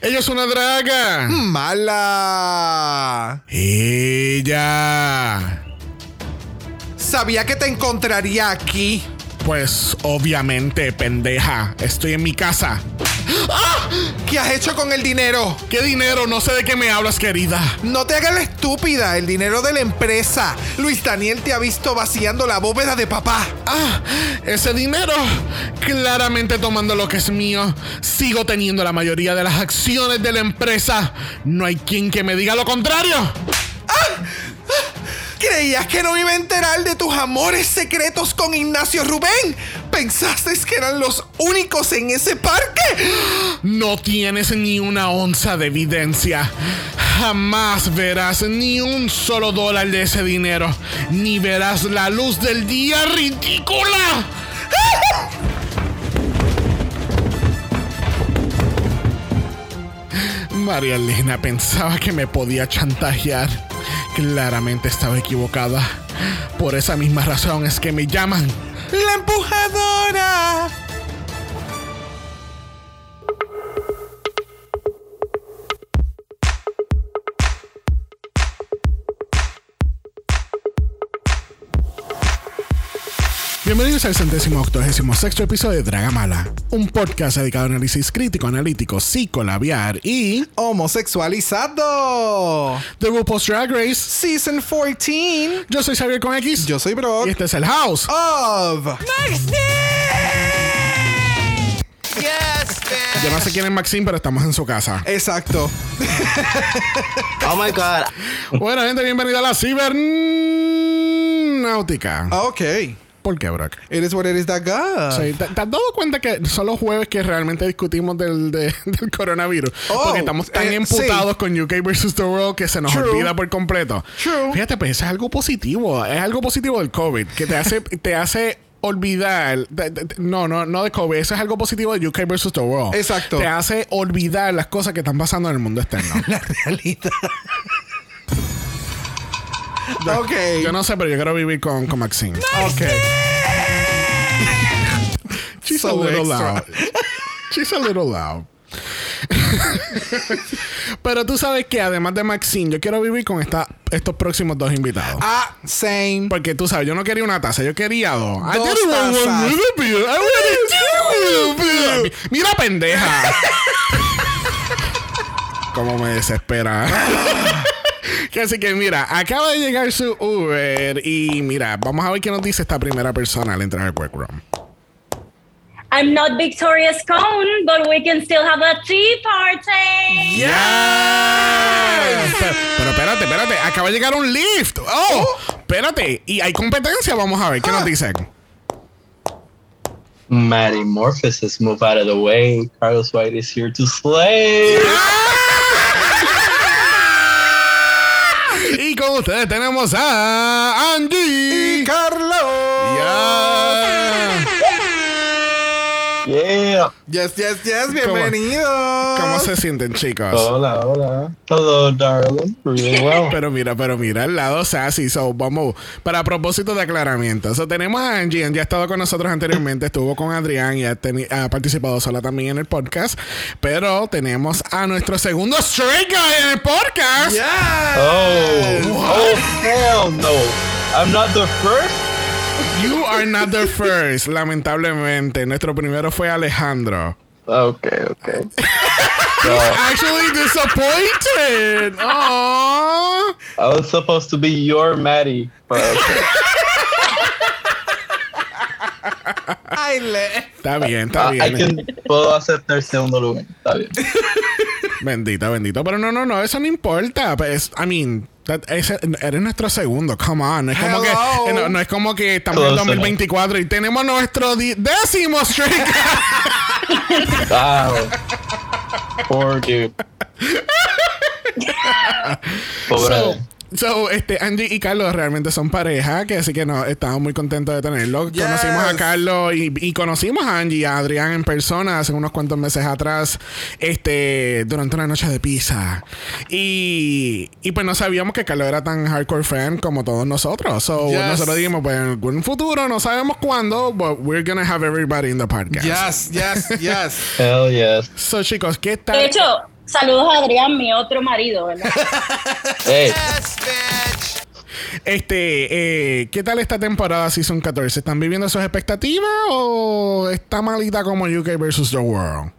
Ella es una draga. Mala. Ella. Sabía que te encontraría aquí. Pues obviamente, pendeja. Estoy en mi casa. ¡Ah! ¿Qué has hecho con el dinero? ¿Qué dinero? No sé de qué me hablas, querida. No te hagas la estúpida, el dinero de la empresa. Luis Daniel te ha visto vaciando la bóveda de papá. Ah, ese dinero. Claramente tomando lo que es mío. Sigo teniendo la mayoría de las acciones de la empresa. No hay quien que me diga lo contrario. ¡Ah! ¿Creías que no iba a enterar de tus amores secretos con Ignacio Rubén? ¿Pensaste que eran los únicos en ese parque? No tienes ni una onza de evidencia. Jamás verás ni un solo dólar de ese dinero. Ni verás la luz del día ridícula. María Elena pensaba que me podía chantajear. Claramente estaba equivocada. Por esa misma razón es que me llaman la empujadora. Bienvenidos al centésimo octogésimo sexto episodio de Dragamala, un podcast dedicado a análisis crítico, analítico, psicolabiar y homosexualizado. The RuPaul's Drag Race Season 14. Yo soy Xavier con X. Yo soy Brock. Y este es el House of Maxine. Yes, man. Yo no sé quién es Maxine, pero estamos en su casa. Exacto. oh my god. Bueno, gente, bienvenida a la cibernáutica. Ok. ¿Por qué, Brock? Is what it is that God. Sí, ¿te, te has dado cuenta que son los jueves que realmente discutimos del, de- del coronavirus? Oh, Porque estamos tan eh, emputados sí. con UK versus the World que se nos True. olvida por completo. True. Fíjate, pues eso es algo positivo. Es algo positivo del COVID. Que te hace, te hace olvidar. de- de- de- no, no, no de COVID. Eso es algo positivo de UK versus the World. Exacto. Te hace olvidar las cosas que están pasando en el mundo externo. La realidad. Ok. Yo no sé, pero yo quiero vivir con, con Maxine. Ok. She's So a little extra. loud. She's a little loud. Pero tú sabes que además de Maxine, yo quiero vivir con esta, estos próximos dos invitados. Ah, same. Porque tú sabes, yo no quería una taza, yo quería dos. I Dos didn't want one little bit. I wanted two little bit. Mira, pendeja. Cómo me desespera. Que Así que mira, acaba de llegar su Uber y mira, vamos a ver qué nos dice esta primera persona al entrar al workroom. I'm not Victoria Scone, but we can still have a tea party. Yes. Pero, pero espérate, espérate. Acaba de llegar un lift. Oh, espérate. Y hay competencia. Vamos a ver qué nos dicen. Maddie Morphosis, move out of the way. Carlos White is here to slay. Ustedes tenemos a Angie. Yeah. Yes, yes, yes. Bienvenidos. ¿Cómo se sienten, chicos? Hola, hola. Hello, darling. Really well. Pero mira, pero mira, al lado sassy. So, vamos, para propósito de aclaramiento. So, tenemos a Angie. Angie ha estado con nosotros anteriormente. Estuvo con Adrián y ha, ha participado sola también en el podcast. Pero tenemos a nuestro segundo straight guy en el podcast. Yes. Oh, oh, hell no. I'm not the first. You are not the first, lamentablemente. Nuestro primero fue Alejandro. Okay, okay. So, Actually disappointed. Aww. I was supposed to be your Maddie. But okay. Ay, le. Está bien, está I bien. can, puedo aceptar el segundo lugar. Está bien. Bendito, bendito. Pero no, no, no, eso no importa. Pues, I mean, that- ese- eres nuestro segundo. Come on. No es como que, Hello. eh, no, no es como que estamos en Close 2024 y tenemos nuestro décimo streak. Wow. Poor dude. Pobre. So, so, este, Angie y Carlos realmente son pareja, que así que no, estamos muy contentos de tenerlo. Yes. Conocimos a Carlos y, y conocimos a Angie y a Adrián en persona hace unos cuantos meses atrás, este, durante una noche de pizza. Y, y pues no sabíamos que Carlos era tan hardcore fan como todos nosotros. So, Yes. nosotros dijimos, pues en algún futuro, no sabemos cuándo, but we're gonna have everybody in the podcast. Yes, yes, yes. Hell yes. So, chicos, ¿qué tal? De hecho, Saludos a Adrián, mi otro marido, ¿verdad? Hey, Yes, bitch. Este, eh, ¿qué tal esta temporada Season 14? ¿Están viviendo sus expectativas o está malita como UK versus The World?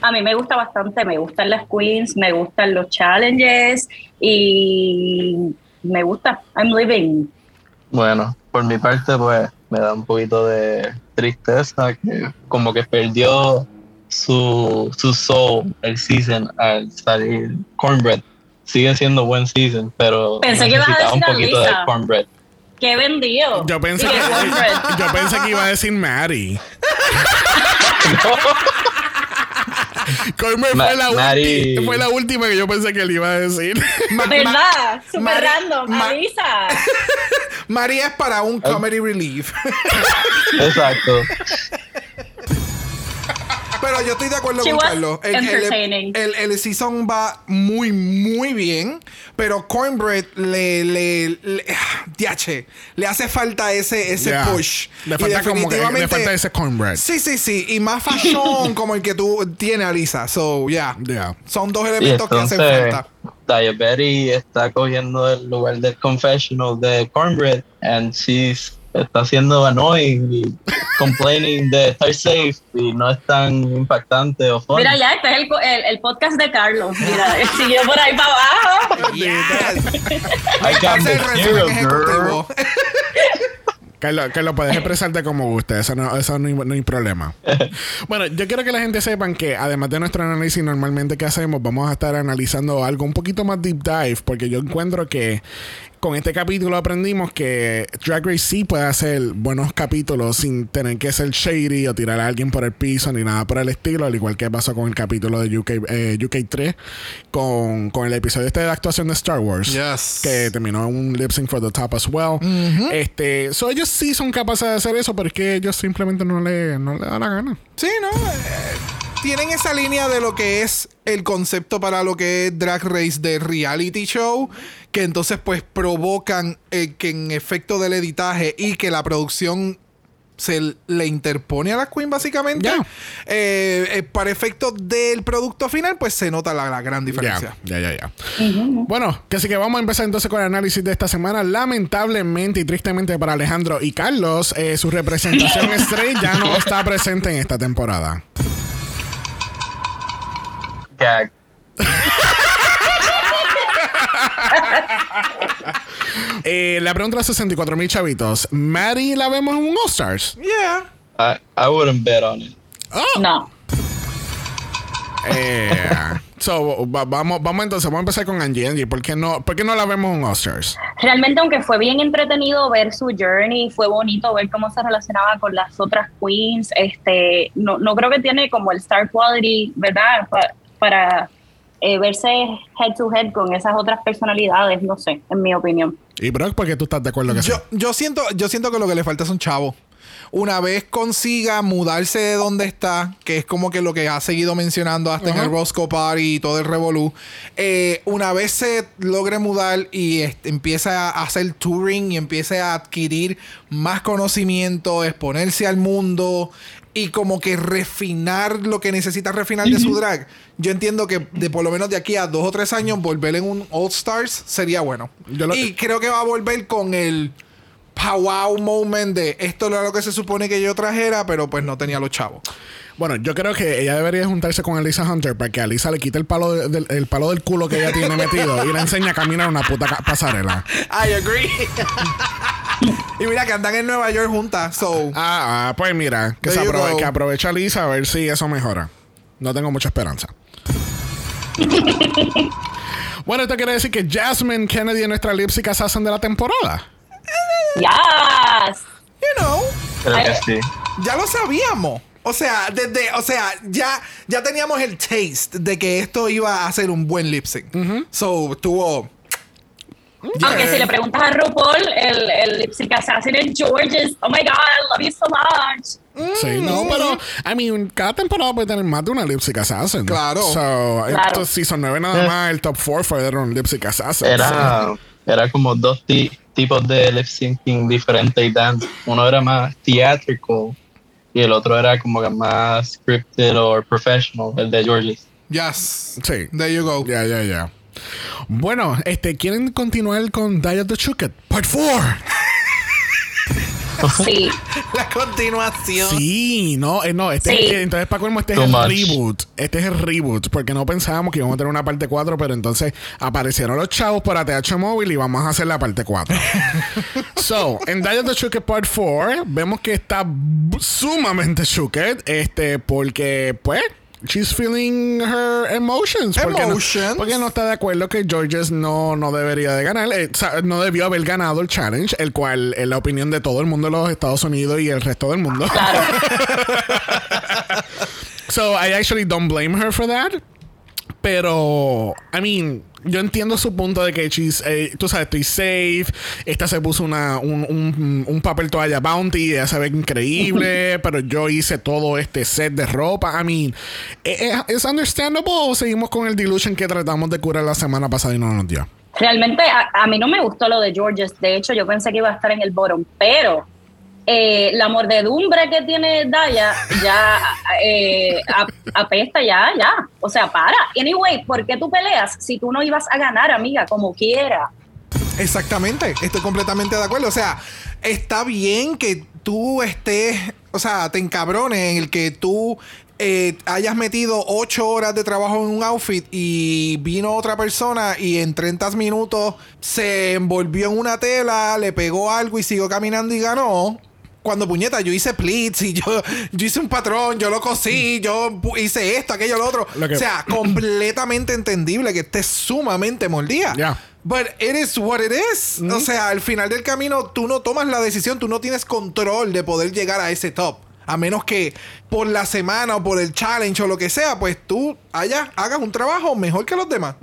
A mí me gusta bastante, me gustan las queens, me gustan los challenges y me gusta. I'm living. bueno, por mi parte, pues me da un poquito de tristeza que como que perdió su, su soul el season al salir Cornbread. Sigue siendo buen season, pero Pensé que ibas a necesitaba un poquito de Lisa. Cornbread. Qué vendido. Yo pensé, que, yo pensé que iba a decir Maddie. Cornbread Ma- fue, la fue la última que yo pensé que le iba a decir. ¿Verdad? Super Mari- random. Ma- Avisa. María es para un comedy relief. Exacto. Pero yo estoy de acuerdo She con Carlos. El, el, el- el season va muy, muy bien. Pero Cornbread le, le, le, diache, le hace falta ese, ese Yeah. push. Le Y falta como que le falta ese cornbread. Sí, sí, sí. Y más fashion como el que tú tienes, Alisa. So, yeah. Yeah. Son dos elementos que hacen entonces, falta. Diabetes está cogiendo el lugar del confessional de Cornbread and she's está siendo annoying y complaining de estar safe y no es tan impactante o funny. Mira, ya, este es el, co- el, el podcast de Carlos. Mira, siguió por ahí para abajo. Yes. I got material, girl. Carlos, Carlos, puedes expresarte como guste, eso no, eso no, hay, no hay problema. bueno, yo quiero que la gente sepan que además de nuestro análisis normalmente que hacemos, vamos a estar analizando algo un poquito más deep dive, porque yo encuentro que con este capítulo aprendimos que Drag Race sí puede hacer buenos capítulos sin tener que ser shady o tirar a alguien por el piso ni nada por el estilo, al igual que pasó con el capítulo de UK, eh, UK 3, con, con el episodio este de la actuación de Star Wars Yes. que terminó un lip sync for the top as well. Este, so ellos sí son capaces de hacer eso, pero es que ellos simplemente no le, no le da la gana. Sí, ¿no? Eh, tienen esa línea de lo que es el concepto para lo que es Drag Race de reality show, que entonces pues provocan eh, que en efecto del editaje y que la producción se le interpone a la Queen básicamente. Eh, eh, para efectos del producto final, pues se nota la, la gran diferencia. Ya, ya, ya. Bueno, que así que vamos a empezar entonces con el análisis de esta semana. Lamentablemente y tristemente para Alejandro y Carlos, eh, su representación estrella ya no está presente en esta temporada. Gag. Eh, la pregunta de 64 mil chavitos. ¿Maddie la vemos en un All Stars? Yeah. I, I wouldn't bet on it. No. Eh, so, va- vamos, vamos entonces, vamos a empezar con Angie. Angie, ¿por qué no, por qué no la vemos en un All Stars? Realmente, aunque fue bien entretenido ver su journey, fue bonito ver cómo se relacionaba con las otras queens, este, no, no creo que tiene como el star quality, ¿verdad? Para eh, verse head to head con esas otras personalidades, no sé, en mi opinión. Y Brock, ¿por qué tú estás de acuerdo que sí? Yo, yo siento, yo siento que lo que le falta es un chavo. Una vez consiga mudarse de donde está, que es como que lo que ha seguido mencionando hasta en el Roscoe Party y todo el Revolú. eh, una vez se logre mudar y empiece a hacer touring y empiece a adquirir más conocimiento, exponerse al mundo y como que refinar lo que necesita refinar de su drag. Yo entiendo que de por lo menos de aquí a dos o tres años volver en un All Stars sería bueno. Yo lo- y creo que va a volver con el wow moment de esto era lo que se supone que yo trajera, pero pues no tenía los chavos. Bueno, yo creo que ella debería juntarse con Elisa Hunter para que Alisa le quite el palo, de- del, el palo del culo que ella tiene metido y le enseñe a caminar una puta pasarela. I agree. y mira que andan en Nueva York juntas, so Ah, ah, pues mira, que, se aprove- go. que aproveche a Alisa a ver si eso mejora. No tengo mucha esperanza. bueno, esto quiere decir que Jasmine Kennedy es nuestra lipstick assassin de la temporada. Yes. you know, Creo que sí. ya lo sabíamos. O sea, desde, o sea, ya, ya teníamos el taste de que esto iba a ser un buen lip sync. So, tuvo. Aunque si le preguntas a RuPaul, el, el lip sync assassin es George's. Oh my God, I love you so much. Sí, no, pero, I mean, cada temporada puede tener más de una lipstick assassin. Claro. So, Claro. estos season 9 nada más, el top 4 fueron un lipstick assassin. Era, era como dos ti- tipos de lip syncing diferentes y dance. Uno era más theatrical y el otro era como que más scripted o professional, el de Georges. Yes. Sí. There you go. Ya, ya, ya. Bueno, este, ¿quieren continuar con Diet of the Chuket? Part 4. Sí. La continuación. Sí, no, eh, no, este Sí. es, entonces para colmo este es el much. reboot. Este es el reboot, porque no pensábamos que íbamos a tener una parte 4, pero entonces aparecieron los chavos por ATH móvil y vamos a hacer la parte 4. so, en Diet of the Chuket Part 4, vemos que está sumamente Chuket, este, porque, pues, she's feeling her emotions. Porque no, Emotions. porque no está de acuerdo que Georges no, no debería de ganar. eh, o sea, no debió haber ganado el challenge, el cual, en la opinión de todo el mundo de los Estados Unidos y el resto del mundo. Claro. So I actually don't blame her for that. Pero, I mean, yo entiendo su punto de que she's, eh, tú sabes, estoy safe. Esta se puso una, un, un, un papel toalla bounty, ella se ve increíble, pero yo hice todo este set de ropa. I mean, eh, eh, ¿es understandable o seguimos con el delusion que tratamos de curar la semana pasada y no nos dio? Realmente a, a mí no me gustó lo de Georges. De hecho, yo pensé que iba a estar en el bottom, pero eh, la mordedumbre que tiene Daya ya eh, ap- apesta ya, ya. O sea, para. Anyway, ¿por qué tú peleas si tú no ibas a ganar, amiga, como quiera? Exactamente, estoy completamente de acuerdo. O sea, está bien que tú estés, o sea, te encabrones en el que tú eh, hayas metido ocho horas de trabajo en un outfit y vino otra persona y en 30 minutos se envolvió en una tela, le pegó algo y siguió caminando y ganó. Cuando puñeta, yo hice pleats y yo, yo hice un patrón, yo lo cosí, yo pu- hice esto, aquello, lo otro. Lo que- O sea, completamente entendible que esté sumamente mordida. Ya. But it is what it is. O sea, al final del camino tú no tomas la decisión, tú no tienes control de poder llegar a ese top. A menos que por la semana o por el challenge o lo que sea, pues tú allá hagas un trabajo mejor que los demás.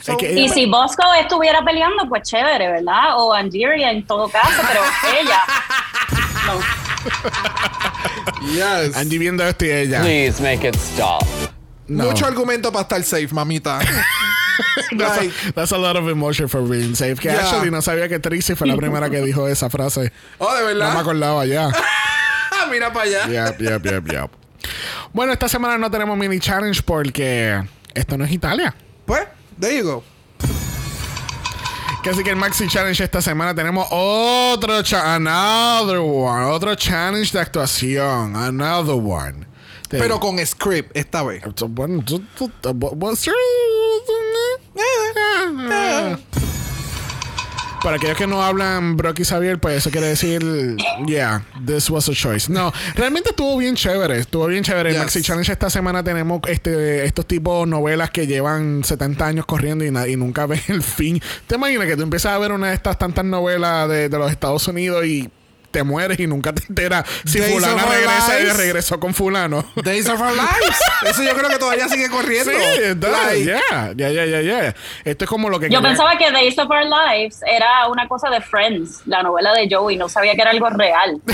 So- Es que Y si Bosco estuviera peleando, pues chévere, ¿verdad? O Angeria en todo caso, pero ella. No. Yes. Angie viendo esto y ella. Please make it stop. No. Mucho argumento para estar safe, mamita. That's, Like, a, that's a lot of emotion for being safe. Que Yeah. actually no sabía que Tracy fue la primera que dijo esa frase. oh, de No me verdad. acordaba ya. Mira para allá. Yep, yep, yep, yep. Bueno, esta semana no tenemos mini challenge porque esto no es Italia. Pues, there you go. Así que el Maxi Challenge esta semana tenemos otro cha another one, otro challenge de actuación, another one. Pero con script esta vez. Para aquellos que no hablan Brock y Xavier, pues eso quiere decir, yeah, this was a choice. No, realmente estuvo bien chévere, estuvo bien chévere. El Yes. Maxi Challenge esta semana tenemos este estos tipos novelas que llevan 70 años corriendo y, y nunca ven el fin. ¿Te imaginas que tú empiezas a ver una de estas tantas novelas de, de los Estados Unidos y te mueres y nunca te enteras si Days fulana regresa y regresó con fulano? Days of Our Lives. Eso yo creo que todavía sigue corriendo. Sí, yeah, yeah, yeah, yeah. Esto es como lo que Yo quería- pensaba que Days of Our Lives era una cosa de Friends, la novela de Joey, no sabía que era algo real.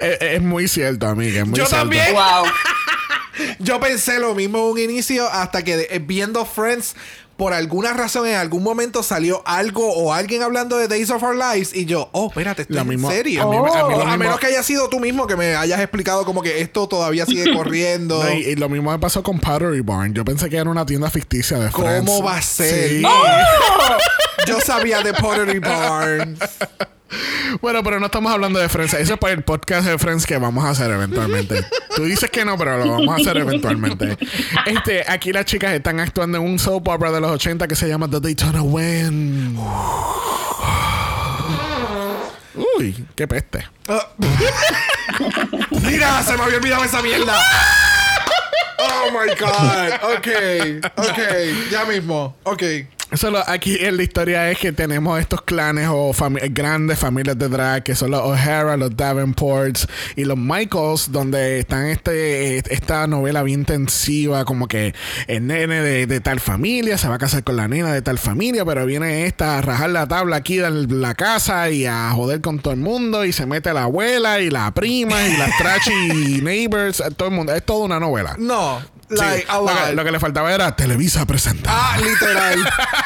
es, es muy cierto, amiga. es muy Yo cierto. también. Wow. Yo pensé lo mismo en un inicio hasta que eh, viendo Friends, por alguna razón en algún momento salió algo o alguien hablando de Days of Our Lives y yo, oh, espérate, esto Lo es mismo- en serio. a mí- a mí lo a mismo- menos que haya sido tú mismo que me hayas explicado como que esto todavía sigue corriendo. No, y, y lo mismo me pasó con Pottery Barn. Yo pensé que era una tienda ficticia de ¿Cómo Friends. va a ser? Sí. Yo sabía de Pottery Barn. Bueno, pero no estamos hablando de Friends. Eso es para el podcast de Friends que vamos a hacer eventualmente. Tú dices que no, pero lo vamos a hacer eventualmente. Este, aquí las chicas están actuando en un soap opera de los 80 que se llama The Daytona Wind. Uy, qué peste. Mira, se me había olvidado esa mierda. Oh my god. Ok, ok, ya mismo. Ok. Solo aquí en la historia es que tenemos estos clanes o fami- grandes familias de drag que son los O'Hara, los Davenports y los Michaels, donde están este esta novela bien tensiva, como que el nene de, de tal familia se va a casar con la nena de tal familia, pero viene esta a rajar la tabla aquí de la casa y a joder con todo el mundo y se mete la abuela y la prima y las trashy neighbors, todo el mundo. Es toda una novela. No, like, que, lo que le faltaba era Televisa presenta. Ah, literal.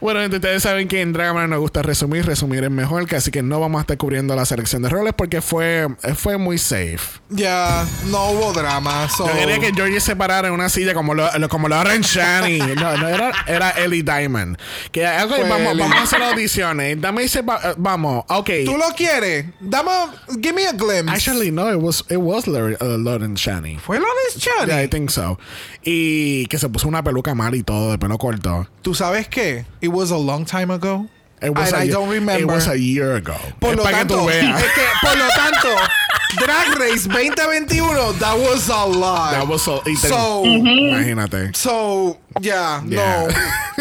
Bueno, gente, ustedes saben que en Dragon nos gusta resumir, resumir es mejor, que así que no vamos a estar cubriendo la selección de roles porque fue, fue muy safe. Ya, no hubo drama. so- Yo quería que Georgie se parara en una silla como lo, lo- como lo en Shani. No, no era, era Ellie Diamond. Que, ok, Fue vamos, vamos a hacer audiciones. Dame ese. eh, vamos, ok. ¿Tú lo quieres? Dame, give me a glimpse. Actually, no, it was, it was Lauren, uh, Lauren Shani. ¿Fue Lawrence Chaney? Yeah, I think so. Y que se puso una peluca mal y todo, de pelo corto. ¿Tú sabes qué? It was a long time ago. It was I year- don't remember. It was a year ago. Por Es lo tanto, es que, por lo tanto, Drag Race 2021, that was a lot. That was a, so- te- so, Imagínate. so, yeah, Yeah. no.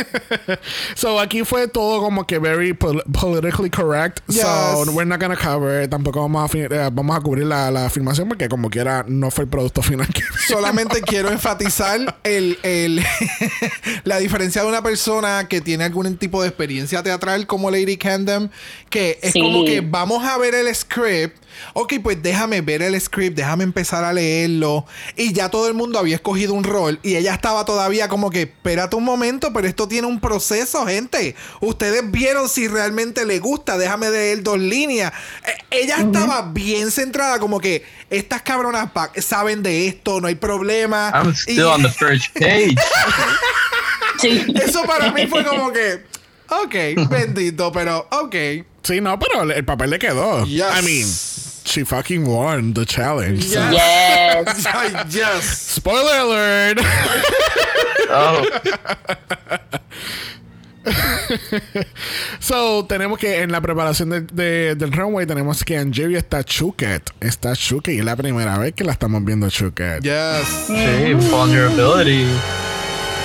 so aquí fue todo como que very pol- politically correct. So Yes. we're not gonna cover. Tampoco vamos a, fi- eh, vamos a cubrir la, la afirmación porque como quiera no fue el producto final que Solamente quiero enfatizar el, el la diferencia de una persona que tiene algún tipo de experiencia teatral como Lady Candem, que es Sí. como que vamos a ver el script. Ok, pues déjame ver el script, déjame empezar a leerlo. Y ya todo el mundo había escogido un rol y ella estaba todavía como que, espérate un momento, pero esto tiene un proceso, gente. Ustedes vieron si realmente le gusta, déjame leer dos líneas. Eh, ella estaba bien centrada, como que estas cabronas pa- saben de esto, no hay problema. I'm Y still on the first page. Sí. Eso para mí fue como que, ok, bendito, pero ok. Sí, no, pero el, el papel le quedó. Yes. I mean, she fucking won the challenge. so- Yes. Yes. Spoiler alert. Oh, so, tenemos que en la preparación de- de- del runway tenemos que Angeria está Chuket. Está Chuket y es la primera vez que la estamos viendo Chuket. Yes. sí, vulnerability.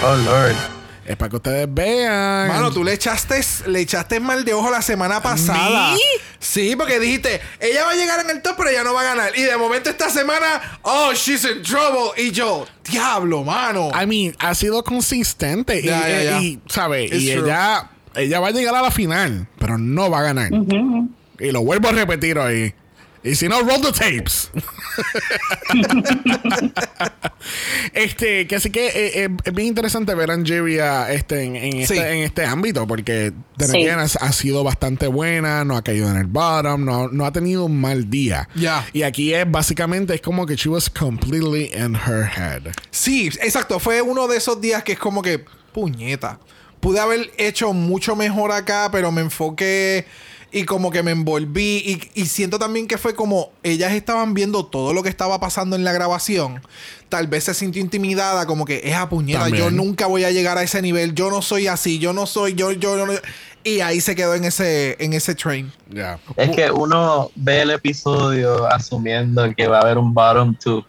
Oh, Lord. Es para que ustedes vean. Mano, tú le echaste, le echaste mal de ojo la semana pasada. ¿Mí? Sí, porque dijiste, ella va a llegar en el top, pero ella no va a ganar. Y de momento esta semana, oh, she's in trouble. Y yo, diablo, mano. I mean, ha sido consistente. y, ya. y, ¿sabes? It's Y true. ella, ella va a llegar a la final, pero no va a ganar. Y lo vuelvo a repetir hoy. Y si no, roll the tapes. este, que así que eh, eh, es bien interesante ver a Angeria este, en, en este, Sí. en este ámbito, porque Sí. Ha, ha sido bastante buena, no ha caído en el bottom, no, no ha tenido un mal día. Ya. Y aquí es básicamente, es como que she was completely in her head. Sí, exacto. Fue uno de esos días que es como que, puñeta. Pude haber hecho mucho mejor acá, pero me enfoqué y como que me envolví. Y, y siento también que fue como ellas estaban viendo todo lo que estaba pasando en la grabación. Tal vez se sintió intimidada, como que es a puñeta. También. Yo nunca voy a llegar a ese nivel. Yo no soy así. Yo no soy. Yo, yo, no- Y ahí se quedó en ese, en ese train. Es que uno ve el episodio asumiendo que va a haber un bottom two.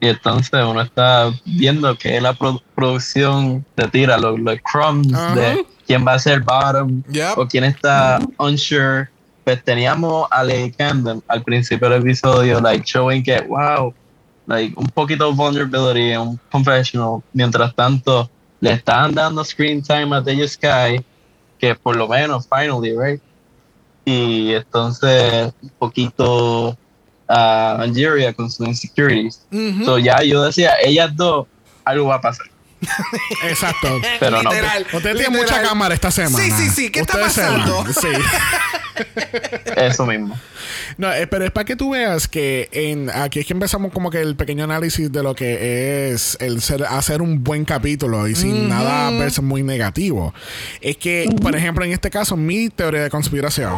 Y entonces uno está viendo que la pro- producción te tira los, los crumbs de quién va a ser bottom Yep. o quién está unsure. Pues teníamos a Lady Camden al principio del episodio, like showing que, wow, like un poquito de vulnerability, un confessional. Mientras tanto, le estaban dando screen time a Deja Sky, que por lo menos, finally, right? y entonces un poquito a Angeria con sus insecurities. Ujú. So ya yo decía, ellas dos, algo va a pasar. Exacto. Pero no. Literal, Usted tiene mucha cámara esta semana. Sí, sí, sí. ¿Qué está pasando? Sí. Eso mismo. No, eh, pero es para que tú veas que en aquí es que empezamos como que el pequeño análisis de lo que es el ser, hacer un buen capítulo y sin nada verse muy negativo. Es que, por ejemplo, en este caso, mi teoría de conspiración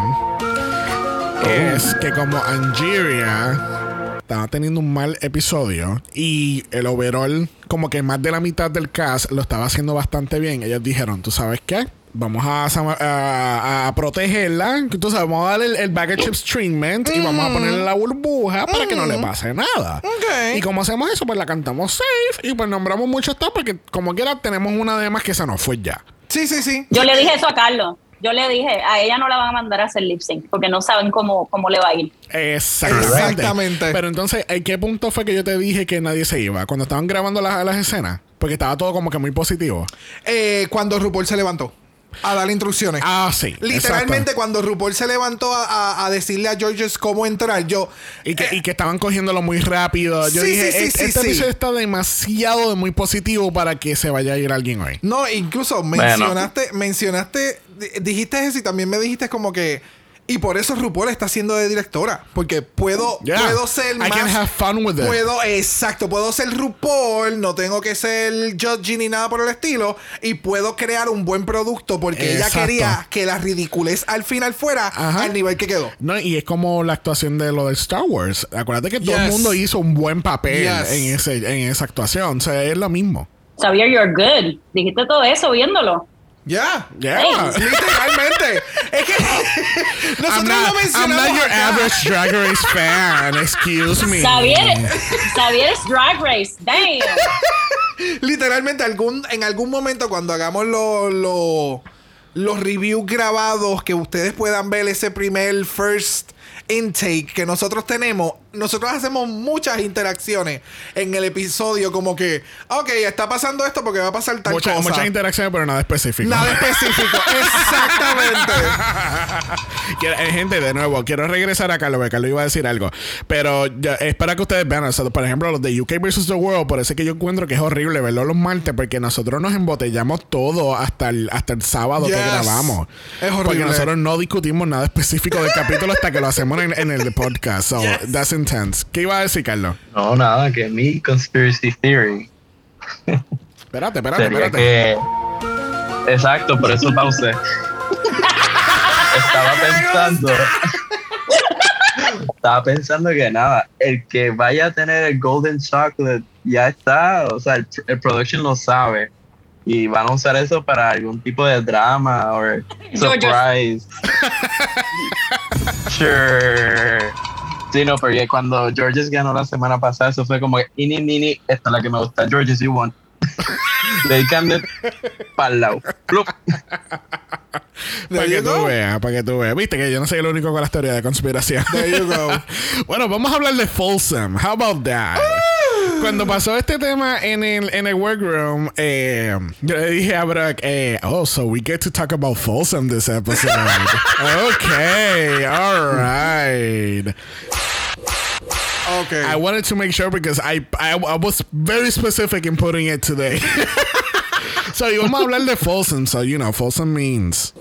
es que como Angeria estaba teniendo un mal episodio y el overall, como que más de la mitad del cast lo estaba haciendo bastante bien, ellos dijeron, ¿tú sabes qué? Vamos a, sama- a, a protegerla. Tú sabes, vamos a darle el, el bag of chips treatment y vamos a ponerle la burbuja para que no le pase nada. Ok. Y como hacemos eso, pues la cantamos safe y pues nombramos mucho esto porque como quiera tenemos una de más que se nos fue ya. Sí, sí, sí. Yo le dije eso a Carlos. Yo le dije, a ella no la van a mandar a hacer lip sync porque no saben cómo, cómo le va a ir. Exactamente. Exactamente. Pero entonces, ¿en qué punto fue que yo te dije que nadie se iba? Cuando estaban grabando las, las escenas. Porque estaba todo como que muy positivo. Eh, cuando RuPaul se levantó a dar instrucciones. Ah, sí. Literalmente, cuando RuPaul se levantó a, a- a decirle a Georges cómo entrar, yo. Y que, y que estaban cogiéndolo muy rápido. Yo Sí, dije, sí, sí, "Este- sí, este sí. episodio está demasiado de muy positivo para que se vaya a ir alguien hoy. No, incluso Bueno. mencionaste, mencionaste di- dijiste eso y también me dijiste como que. Y por eso RuPaul está siendo de directora. Porque puedo, Yeah. puedo ser I más. can have fun with it. Puedo, exacto, puedo ser RuPaul, no tengo que ser judgy ni nada por el estilo. Y puedo crear un buen producto porque Exacto. ella quería que la ridiculez al final fuera Ajá. al nivel que quedó. No, y es como la actuación de lo de Star Wars. Acuérdate que todo el mundo hizo un buen papel Yes. en, ese, en esa actuación. O sea, es lo mismo. Xavier, you're good. Dijiste todo eso viéndolo. Ya. Yeah. Hey. Literalmente. es que I'm nosotros not, lo I'm mencionamos. not your acá. average Drag Race fan. Excuse me. Xavier, Xavier es Drag Race. Damn. Literalmente, algún, en algún momento cuando hagamos lo- lo- los reviews grabados, que ustedes puedan ver ese primer first intake que nosotros tenemos, nosotros hacemos muchas interacciones en el episodio, como que, ok, está pasando esto porque va a pasar tal Mucha- cosa. muchas interacciones, pero nada específico. Nada específico, exactamente. Quiero- eh, gente, de nuevo, quiero regresar a Carlos, porque Carlos iba a decir algo. Pero ya, es para que ustedes vean, o sea, por ejemplo, los de UK vs. The World, por eso es que yo encuentro que es horrible verlo los martes, porque nosotros nos embotellamos todo hasta el, hasta el sábado que Yes. grabamos. Es horrible. Porque nosotros no discutimos nada específico del capítulo hasta que lo hacemos en, en el podcast. So, that's intense. ¿Qué iba a decir, Carlos? No, nada, que mi conspiracy theory Espérate, espérate, sería espérate. que. Exacto, por eso pausé. Estaba pensando. Estaba pensando que nada, el que vaya a tener el Golden Chocolate ya está, o sea, el, el production lo sabe. Y van a usar eso para algún tipo de drama o surprise. sure. Sí, no, porque cuando Georges ganó la semana pasada, eso fue como que, ini, nini, esta es la que me gusta, Georges, you won. Le cambié para el lado. Para que tú veas, para que tú veas. Viste que yo no soy el único con las teorías de conspiración. There you go. bueno, vamos a hablar de Folsom. How about that? Cuando pasó este tema en el, en el workroom, eh, yo le dije a Brock, eh, oh, so we get to talk about Folsom this episode. okay, all right. Ok. I wanted to make sure because I, I, I was very specific in putting it today. so, vamos a hablar de Folsom. So, you know, Folsom means,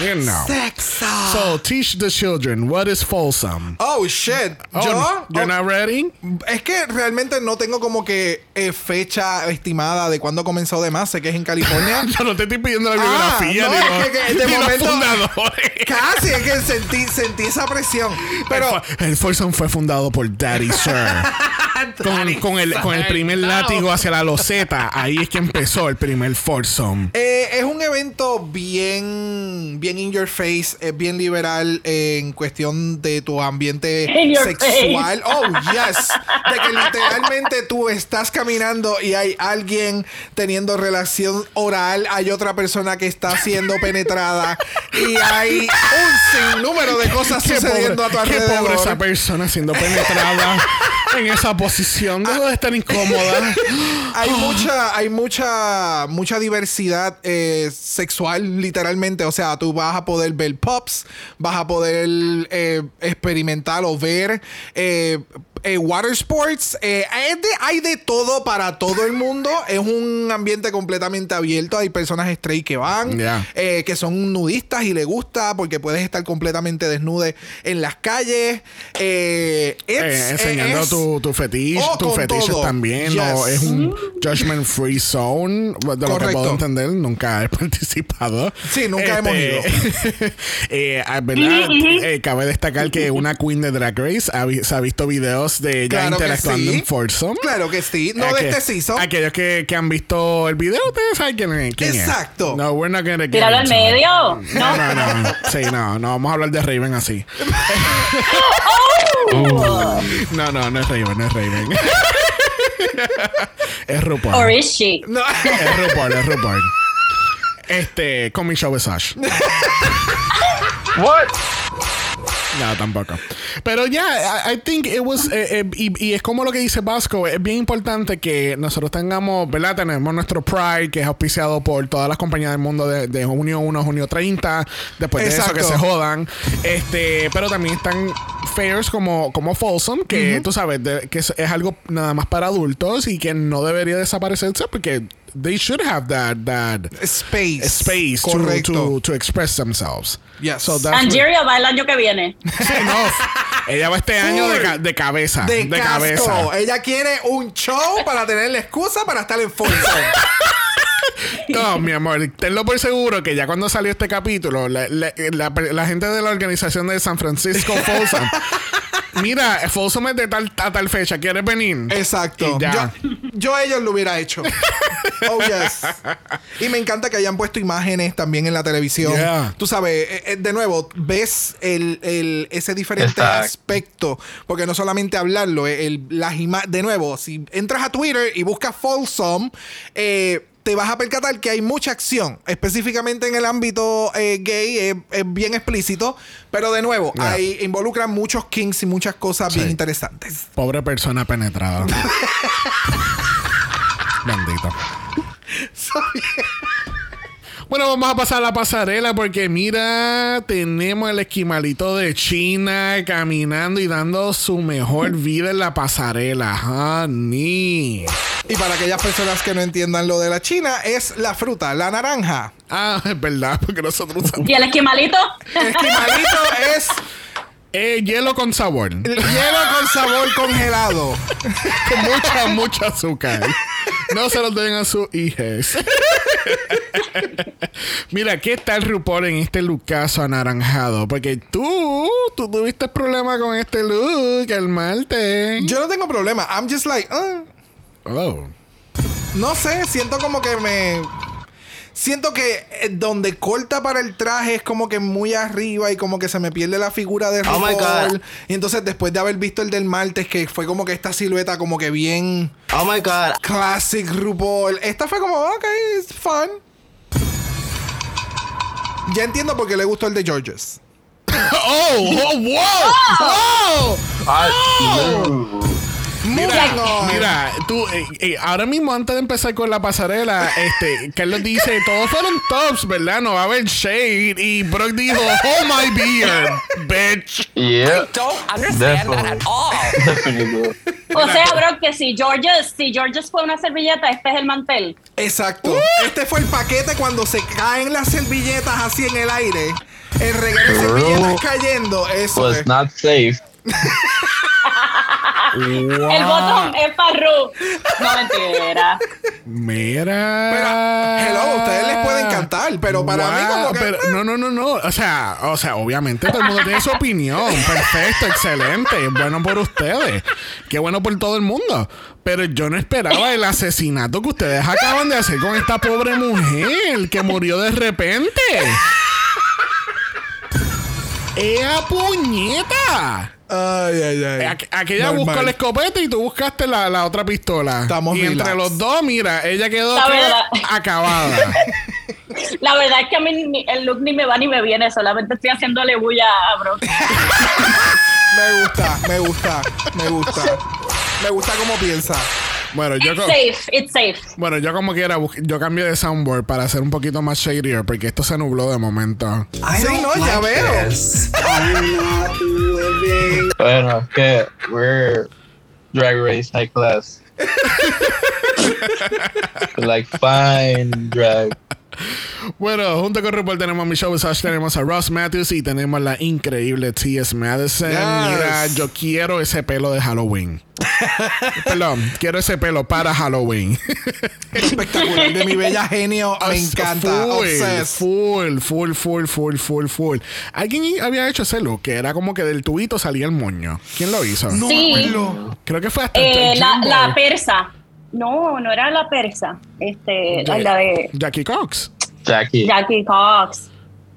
you know. Sexo. So, teach the children what is Folsom. Oh, shit. Oh, Yo. you're oh, not ready? Es que realmente no tengo como que eh, fecha estimada de cuándo comenzó de más. Sé que es en California. Yo no te estoy pidiendo la Ah, biografía no, ni, es los, que- que de ni los momento- fundadores. Casi es que sentí, sentí esa presión. Pero el, el Folsom fue fundado por Daddy Sir. con, con el, con el primer látigo hacia la loseta. Ahí es que empezó el primer Folsom. eh, es un evento bien, bien in your face, es bien liberal en cuestión de tu ambiente In your sexual. Oh, yes. De que literalmente tú estás caminando y hay alguien teniendo relación oral, hay otra persona que está siendo penetrada y hay un sinnúmero de cosas Qué sucediendo pobre, a tu qué alrededor. pobre esa persona siendo penetrada en esa posición. Debe de estar incómoda. hay mucha, hay mucha, mucha diversidad eh, sexual, literalmente. O sea, tú vas a poder ver pops, vas a poder eh, experimentar o ver eh, eh, water sports. Eh, hay, de, hay de todo para todo el mundo. Es un ambiente completamente abierto. Hay personas straight que van, Yeah. eh, que son nudistas y les gusta porque puedes estar completamente desnude en las calles. Eh, Eh, enseñando es- tu, tu fetiche, Oh, tus fetiches todo. también. Es un judgment free zone. De lo que puedo entender, nunca he participado. Sí, nunca hemos ido. ¿Verdad? Eh, cabe destacar que una queen de Drag Race ha se ha visto videos de ella Claro interactuando sí. en Foursome. Claro que sí. No de este season. Aquellos que, que han visto el video, ustedes saben quién es. quién es. Exacto. No, we're not gonna get Tíralo al medio. No, no, no. Sí, no, no vamos a hablar de Raven así. No, no, no es Raven, no es Raven. es RuPaul. Or is she? No. Es RuPaul, es RuPaul. Este, Comic Show Visage. What? No, tampoco. Pero ya, I, I think it was. eh, eh, y, y es como lo que dice Vasco, es bien importante que nosotros tengamos, ¿verdad? Tenemos nuestro Pride, que es auspiciado por todas las compañías del mundo de, de junio 1 a junio 30. Después de eso, que se jodan. Este, pero también están fairs como, como Folsom, que tú sabes, de- que es, es algo nada más para adultos y que no debería desaparecerse porque they should have that that Space. space to, to, to express themselves. Yes. So that's what- Angeria va el año que viene. No. Ella va este año de, ca- de cabeza. de, cabeza. Ella quiere un show para tener la excusa para estar en Folsom. No, mi amor, tenlo por seguro que ya cuando salió este capítulo, la, la- la- la gente de la organización de San Francisco Folsom, mira, Folsom es de tal a tal fecha, ¿quieres venir? Exacto. Y ya. Yo, yo a ellos lo hubiera hecho. Oh, yes. Y me encanta que hayan puesto imágenes también en la televisión. Yeah. Tú sabes, eh, eh, de nuevo, ves el, el- ese diferente Exacto. aspecto. Porque no solamente hablarlo, eh, el, las ima- de nuevo, si entras a Twitter y buscas Folsom, eh, te vas a percatar que hay mucha acción, específicamente en el ámbito eh, gay, eh, es bien explícito, pero de nuevo, Yeah. ahí involucran muchos kinks y muchas cosas Sí. bien interesantes. Pobre persona penetrada. Bendito. Bueno, vamos a pasar a la pasarela porque mira, tenemos el esquimalito de China caminando y dando su mejor vida en la pasarela, honey. Y para aquellas personas que no entiendan lo de la China, es la fruta, la naranja. Ah, es verdad, porque nosotros usamos Y el esquimalito. El esquimalito es eh, hielo con sabor, hielo con sabor congelado. con mucha, mucha azúcar. No se lo den a sus hijas. Mira, ¿qué tal RuPaul en este lookazo anaranjado? Porque tú, tú tuviste problema con este look el martes. Yo no tengo problema. I'm just like, ah, Oh. no sé, siento como que me. Siento que eh, donde corta para el traje es como que muy arriba y como que se me pierde la figura de Oh my RuPaul. God. Y entonces después de haber visto el del martes, que fue como que esta silueta como que bien Oh my god. classic RuPaul. Esta fue como, ok, it's fun. Ya entiendo por qué le gustó el de Georges. ¡Oh! ¡Oh! ¡Wow! ¡Oh! Mira, mira, tú, eh, eh, ahora mismo antes de empezar con la pasarela, este, Carlos dice, todos fueron tops, ¿verdad? No va a haber shade. Y Brock dijo, hold my beer, bitch. yeah. Don't understand that at all. O sea, bro, que si Georges, si Georges fue una servilleta, este es el mantel. Exacto. Este fue el paquete cuando se caen las servilletas así en el aire. El reguero de servilletas cayendo. Eso Was es. not safe. El botón es para Ru. No mentira. Mira. Pero, hello, ustedes les puede encantar, pero para mí como que- pero- no, no, no, no. O sea, o sea, obviamente todo el mundo tiene su opinión. Perfecto, excelente. Bueno por ustedes. Qué bueno por todo el mundo. Pero yo no esperaba el asesinato que ustedes acaban de hacer con esta pobre mujer que murió de repente. ¡Ea puñeta! Ay, ay, ay. Aqu- Aquella Normal. buscó la escopeta y tú buscaste la, la otra pistola. Estamos y entre los dos, mira, ella quedó acabada. La verdad es que a mí ni- el look ni me va ni me viene, solamente estoy haciéndole bulla a Brock. Me gusta, me gusta, me gusta. Me gusta cómo piensa. Bueno, yo It's safe, it's safe. bueno, yo como quiera, yo cambié de soundboard para hacer un poquito más shadier porque esto se nubló de momento. Sí, no, ya veo. Bueno, es que we're drag race high class. like fine drag. Bueno, junto con RuPaul tenemos a Michelle Visage, tenemos a Ross Matthews y tenemos la increíble T.S. Madison. Yes. Mira, yo quiero ese pelo de Halloween. Perdón, quiero ese pelo para Halloween. Espectacular. De mi bella genio, me encanta. Full, Obsessed. full, full, full, full, full, full. Alguien había hecho ese look que era como que del tubito salía el moño. ¿Quién lo hizo? No Sí. Creo que fue hasta Eh, la, la persa. No, no era la persa. Este, la, la de Jackie Cox. Jackie. Jackie Cox.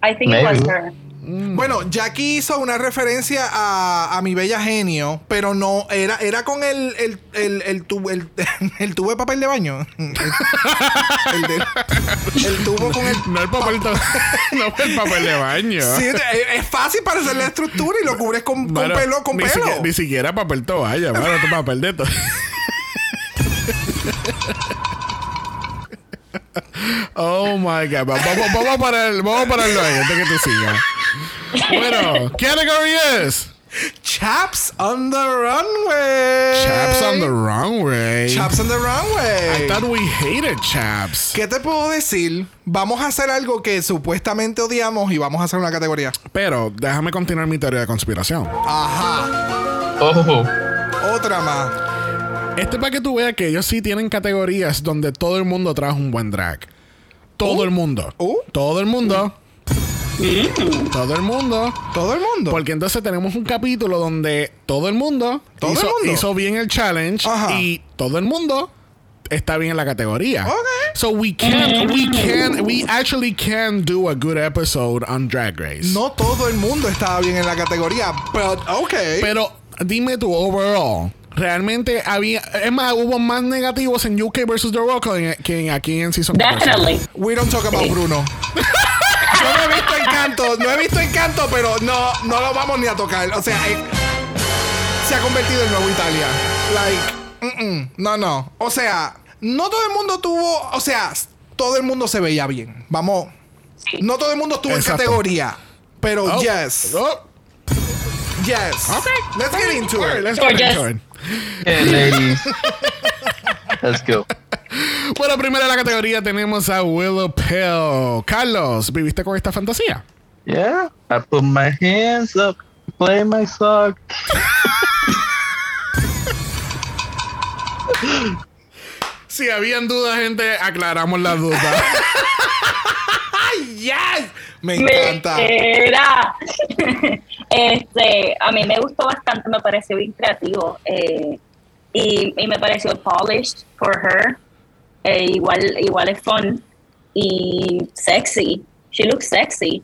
I think it was her. Bueno, Jackie hizo una referencia a, a mi bella genio, pero no, era, era con el, el, el, el, tubo, el, el tubo de papel de baño. El, el de- el tubo con el. No el papel, to- no el papel de baño. Sí, es, es fácil para hacer la estructura y lo cubres con, con pelo, con ni, pelo. Siquiera, ni siquiera papel toalla, bueno, papel de todo. Oh my god. Va- Vamos, vamos a parar, vamos a pararlo ahí antes que tú sigas. Bueno, category es Chaps on the runway. Chaps on the runway. Chaps on the I runway. thought we hated chaps. ¿Qué te puedo decir? Vamos a hacer algo que supuestamente odiamos y vamos a hacer una categoría. Pero déjame continuar mi teoría de conspiración. Ajá. Oh, Otra más. Este es para que tú veas que ellos sí tienen categorías donde todo el mundo trae un buen drag. Todo el mundo. Uh. Todo el mundo. Todo el mundo. Todo el mundo. Porque entonces tenemos un capítulo donde todo el mundo, ¿Todo el hizo, mundo? hizo bien el challenge Ajá. y todo el mundo está bien en la categoría. Ok. So we can, we can, we actually can do a good episode on Drag Race. No todo el mundo estaba bien en la categoría, but okay. Pero dime tu overall. Realmente había, es más, hubo más negativos en UK versus The Rock que, aquí en Season 14. Definitely. We don't talk about Bruno. Yo no he visto Encanto, no he visto Encanto, pero no, no lo vamos ni a tocar. O sea, eh, se ha convertido en nuevo Italia. Like, mm-mm, no, no. O sea, no todo el mundo tuvo, o sea, todo el mundo se veía bien. Vamos, no todo el mundo estuvo Exacto. en categoría, pero Oh. yes, Oh, yes. okay. Let's get into it. let's get Gorgeous. into it. hey, ladies. Let's go. Bueno, primero en la categoría tenemos a Willow Pill. Carlos, ¿viviste con esta fantasía? Yeah, I put my hands up, play my song. Si habían dudas, gente, aclaramos las dudas. Yes, me encanta. Este, a mí me gustó bastante, me pareció bien creativo. eh, y, y me pareció polished for her. eh, igual, igual es fun. Y sexy. She looks sexy.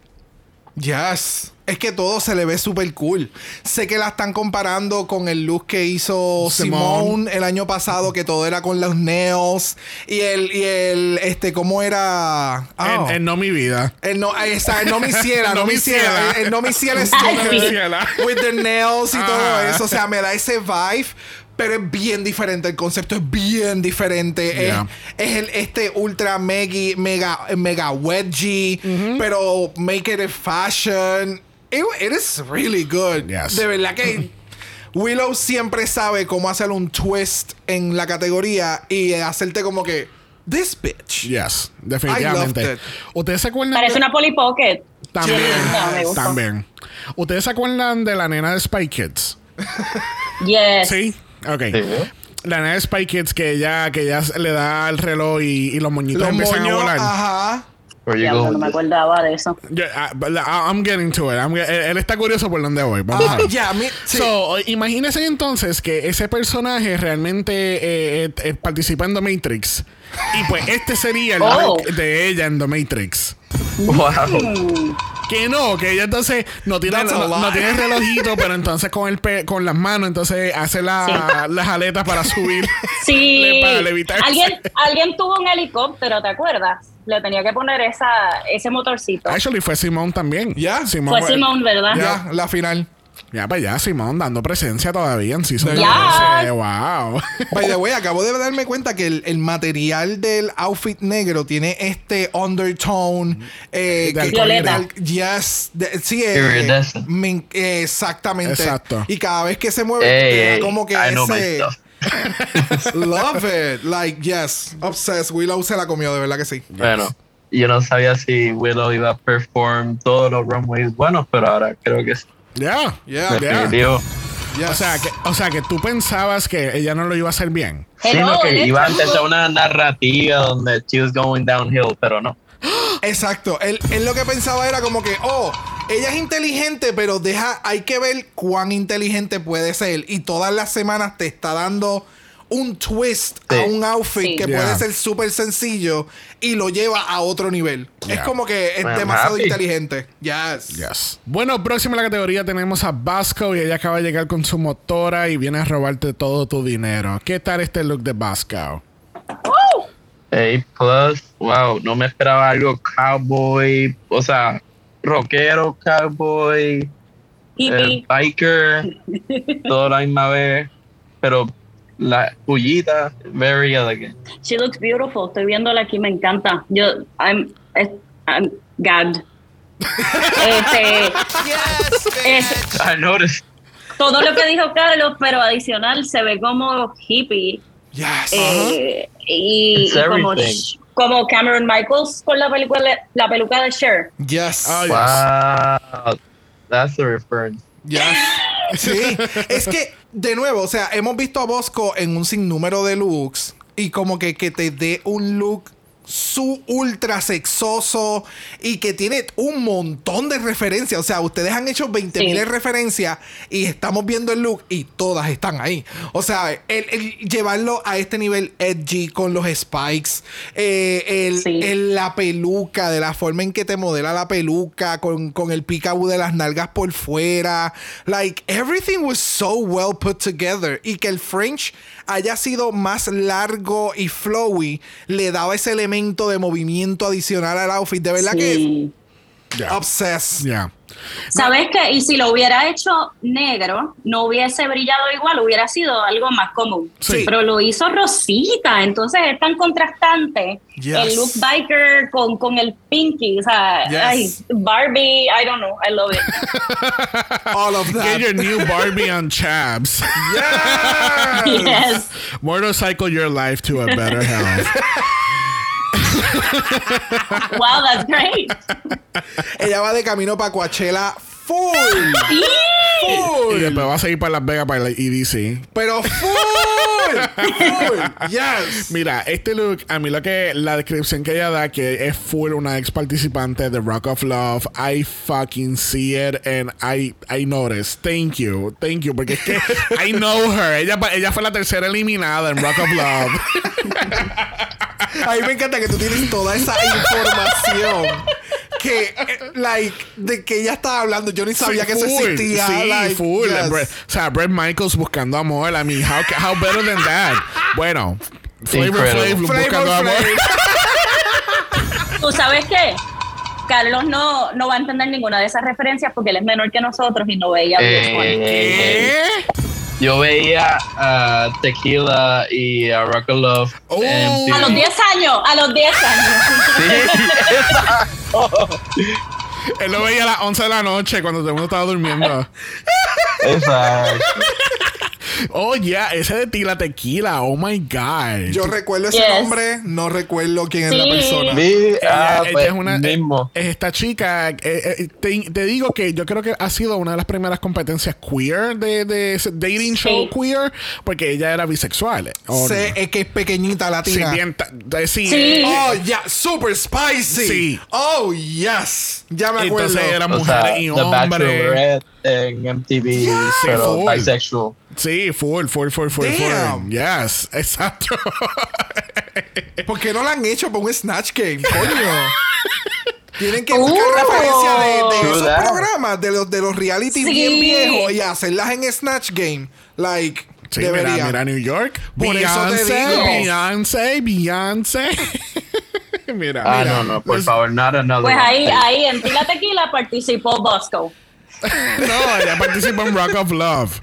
Yes. Es que todo se le ve súper cool. Sé que la están comparando con el look que hizo Simone. Simone el año pasado, que todo era con los nails. Y el, y el, este, ¿cómo era? Ah. En No Mi Vida. El no, esa, el no me hiciera, no, hiciera. hiciera. El, el no sí. Ciela. with the nails y todo eso. O sea, me da ese vibe. Pero es bien diferente. El concepto es bien diferente. Yeah. Es, es el, este ultra mega, mega, mega wedgie. Pero make it a fashion. It, it is really good. Yes. De verdad que Willow siempre sabe cómo hacer un twist en la categoría y hacerte como que. This bitch. Yes, I definitivamente. loved it. ¿Ustedes se acuerdan? Parece de- una Polly Pocket. También. No, también. ¿Ustedes se acuerdan de la nena de Spy Kids? Yes. Sí. Ok. Sí. La nena de Spy Kids que ella, que ella le da el reloj y, y los moñitos Los empiezan moños, a volar. ajá. Going? no me acordaba de eso. Yo- I- I'm getting to it. I'm ge- él, él está curioso por dónde voy. Vamos a Ah, ver. ya, mi- sí. So, imagínense entonces que ese personaje realmente eh, eh, eh, participa en The Matrix. Y pues este sería el Oh. look de ella en The Matrix. Wow. Que no, que ella entonces no tiene, no, tiene relojito, pero entonces con el pe- con las manos, entonces hace la- las aletas para subir. Sí. Para levitarse. ¿Alguien, alguien tuvo un helicóptero, ¿te acuerdas? Le tenía que poner esa, ese motorcito. Actually, fue Simón también. Ya. Simón Fue Simón, ¿verdad? Ya, la final. Ya, pues ya, Simón dando presencia todavía en Season Ya. 13. Wow. By the way, acabo de darme cuenta que el, el material del outfit negro tiene este undertone. Eh, De que- Violeta. al- Yes. de- sí, eh, me- eh, exactamente. Exacto. Y cada vez que se mueve, Hey, como que I ese. Love it. Like, yes. Obsessed. Willow se la comió, de verdad que sí. Bueno, yo no sabía si Willow iba a perform todos los runways buenos, pero ahora creo que sí. Ya. Yeah. Ya. Definitivo. Yes. O sea, que, o sea, que tú pensabas que ella no lo iba a hacer bien. Sino que iba a empezar una narrativa donde she was going downhill, pero no. Exacto. Él, él lo que pensaba era como que, oh, ella es inteligente, pero deja, hay que ver cuán inteligente puede ser. Y todas las semanas te está dando un twist a un outfit Sí. que Yeah. puede ser súper sencillo y lo lleva a otro nivel. Es como que es I'm demasiado happy. inteligente. Yes. Yes. Bueno, próxima a la categoría tenemos a Vasco y ella acaba de llegar con su motora y viene a robarte todo tu dinero. ¿Qué tal este look de Vasco? A plus, wow, no me esperaba algo cowboy, o sea, rockero, cowboy, eh, biker, todo la misma vez, pero la pullita, very elegant. She looks beautiful. Estoy viéndola aquí, me encanta. Yo, I'm, I'm gagged. este, es, I noticed. todo lo que dijo Carlos, pero adicional se ve como hippie. Yes. Eh, y, It's y como, everything. como Cameron Michaels con la película la peluca de Cher. Yes. Oh, yes. Wow. That's the reference. Yes. Sí, es que, de nuevo, o sea, hemos visto a Bosco en un sinnúmero de looks y como que, que te dé un look su ultra sexoso y que tiene un montón de referencias. O sea, ustedes han hecho 20 mil referencias y estamos viendo el look y todas están ahí. O sea, el, el llevarlo a este nivel edgy con los spikes, eh, el, Sí. el- la peluca, de la forma en que te modela la peluca, con, con el peekaboo de las nalgas por fuera. Like, everything was so well put together. Y que el French haya sido más largo y flowy, le daba ese elemento de movimiento adicional al outfit. De verdad Sí. que Yeah. obsessed. Yeah. ¿Sabes qué? Y si lo hubiera hecho negro, no hubiese brillado igual, hubiera sido algo más común. Sí. Pero lo hizo rosita, entonces es tan contrastante. Yes. El look biker con, con el pinky, o sea, Yes. ay, Barbie, I don't know, I love it. All of Get that. your new Barbie on Chabs. Yes. yes. Motorcycle your life to a better health. Wow, that's great. Ella va de camino para Coachella full. Sí. y Full. después va a seguir para Las Vegas para el EDC. Pero full. Full. Yes. Mira, este look, a mí lo que la descripción que ella da, que es full una ex participante de Rock of Love, I fucking see it and I, I notice. Thank you, thank you, porque es que I know her. Ella, ella fue la tercera eliminada en Rock of Love. A mí me encanta que tú tienes toda esa información. Que, eh, like, de que ella estaba hablando. Yo ni sabía que eso full, existía. Sí, like, full. yes. Brett- o sea, Brett Michaels buscando amor. I mean, how, how better than that? Bueno, Flavor. Flav Flavor buscando amor. Flav. ¿Tú sabes qué? Carlos no, no va a entender ninguna de esas referencias porque él es menor que nosotros y no veía. Eh. Yo veía a Tequila y a Rock of Love. Oh. A los TV. 10 años, a los 10 años. Sí, Él lo veía a las 11 de la noche cuando todo el mundo estaba durmiendo. exacto. Oh, yeah, ese de Tila Tequila. Oh my God. Yo recuerdo ese Yes. nombre, no recuerdo quién es la Sí. persona. Ella- ah, ella pues, es una mismo. es esta chica eh, eh, te, te digo que yo creo que ha sido una de las primeras competencias queer de, de ese dating show queer porque ella era bisexual ¿o Sé no? es que es pequeñita sí, latina. bien ta- eh, sí, Sí. eh, Oh, ya, super spicy. Sí. Oh, yes. Ya me acuerdo. entonces eran O mujeres sea, y hombres en MTV, pero bisexual. Sí full full full full Damn. full yes exacto ¿Por qué no la han hecho para un Snatch Game, coño? Tienen que buscar Oh. referencias de, de esos that. programas, de los, de los reality Sí. bien viejos y hacerlas en Snatch Game. Like, sí, mira, debería. mira New York Por eso te Beyoncé digo. Beyoncé Beyoncé mira Ah, mira no, no, por Pues- favor, not another Pues one. ahí, ahí en Tila Tequila participó Bosco. No, ella participó en Rock of Love.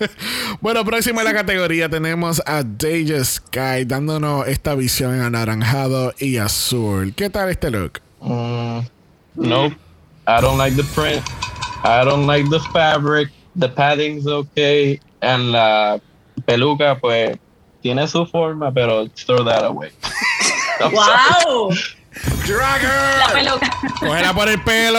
bueno, próximo en la categoría tenemos a Deja Sky dándonos esta visión en anaranjado y azul. ¿Qué tal este look? Mm, nope. I don't like the print. I don't like the fabric. The padding's okay. And la peluca, pues, tiene su forma, pero throw that away. Sorry. ¡Wow! La peluca. ¡Cógela por el pelo!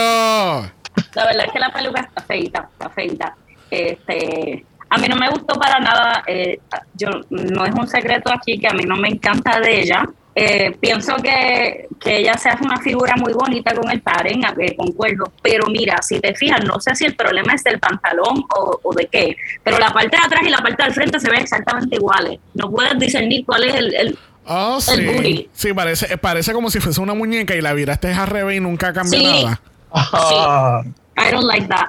La verdad es que la peluca está feita, está feita. Este, a mí no me gustó para nada. eh, yo no es un secreto aquí que a mí no me encanta de ella. Eh, pienso que, que ella se hace una figura muy bonita con el padding, eh, concuerdo. Pero mira, si te fijas, no sé si el problema es del pantalón o, o de qué. Pero la parte de atrás y la parte del frente se ven exactamente iguales. No puedes discernir cuál es el, el- Oh, sí. booty. Sí, parece, parece como si fuese una muñeca y la viraste al revés y nunca cambió Sí. nada. Ah, I don't like that.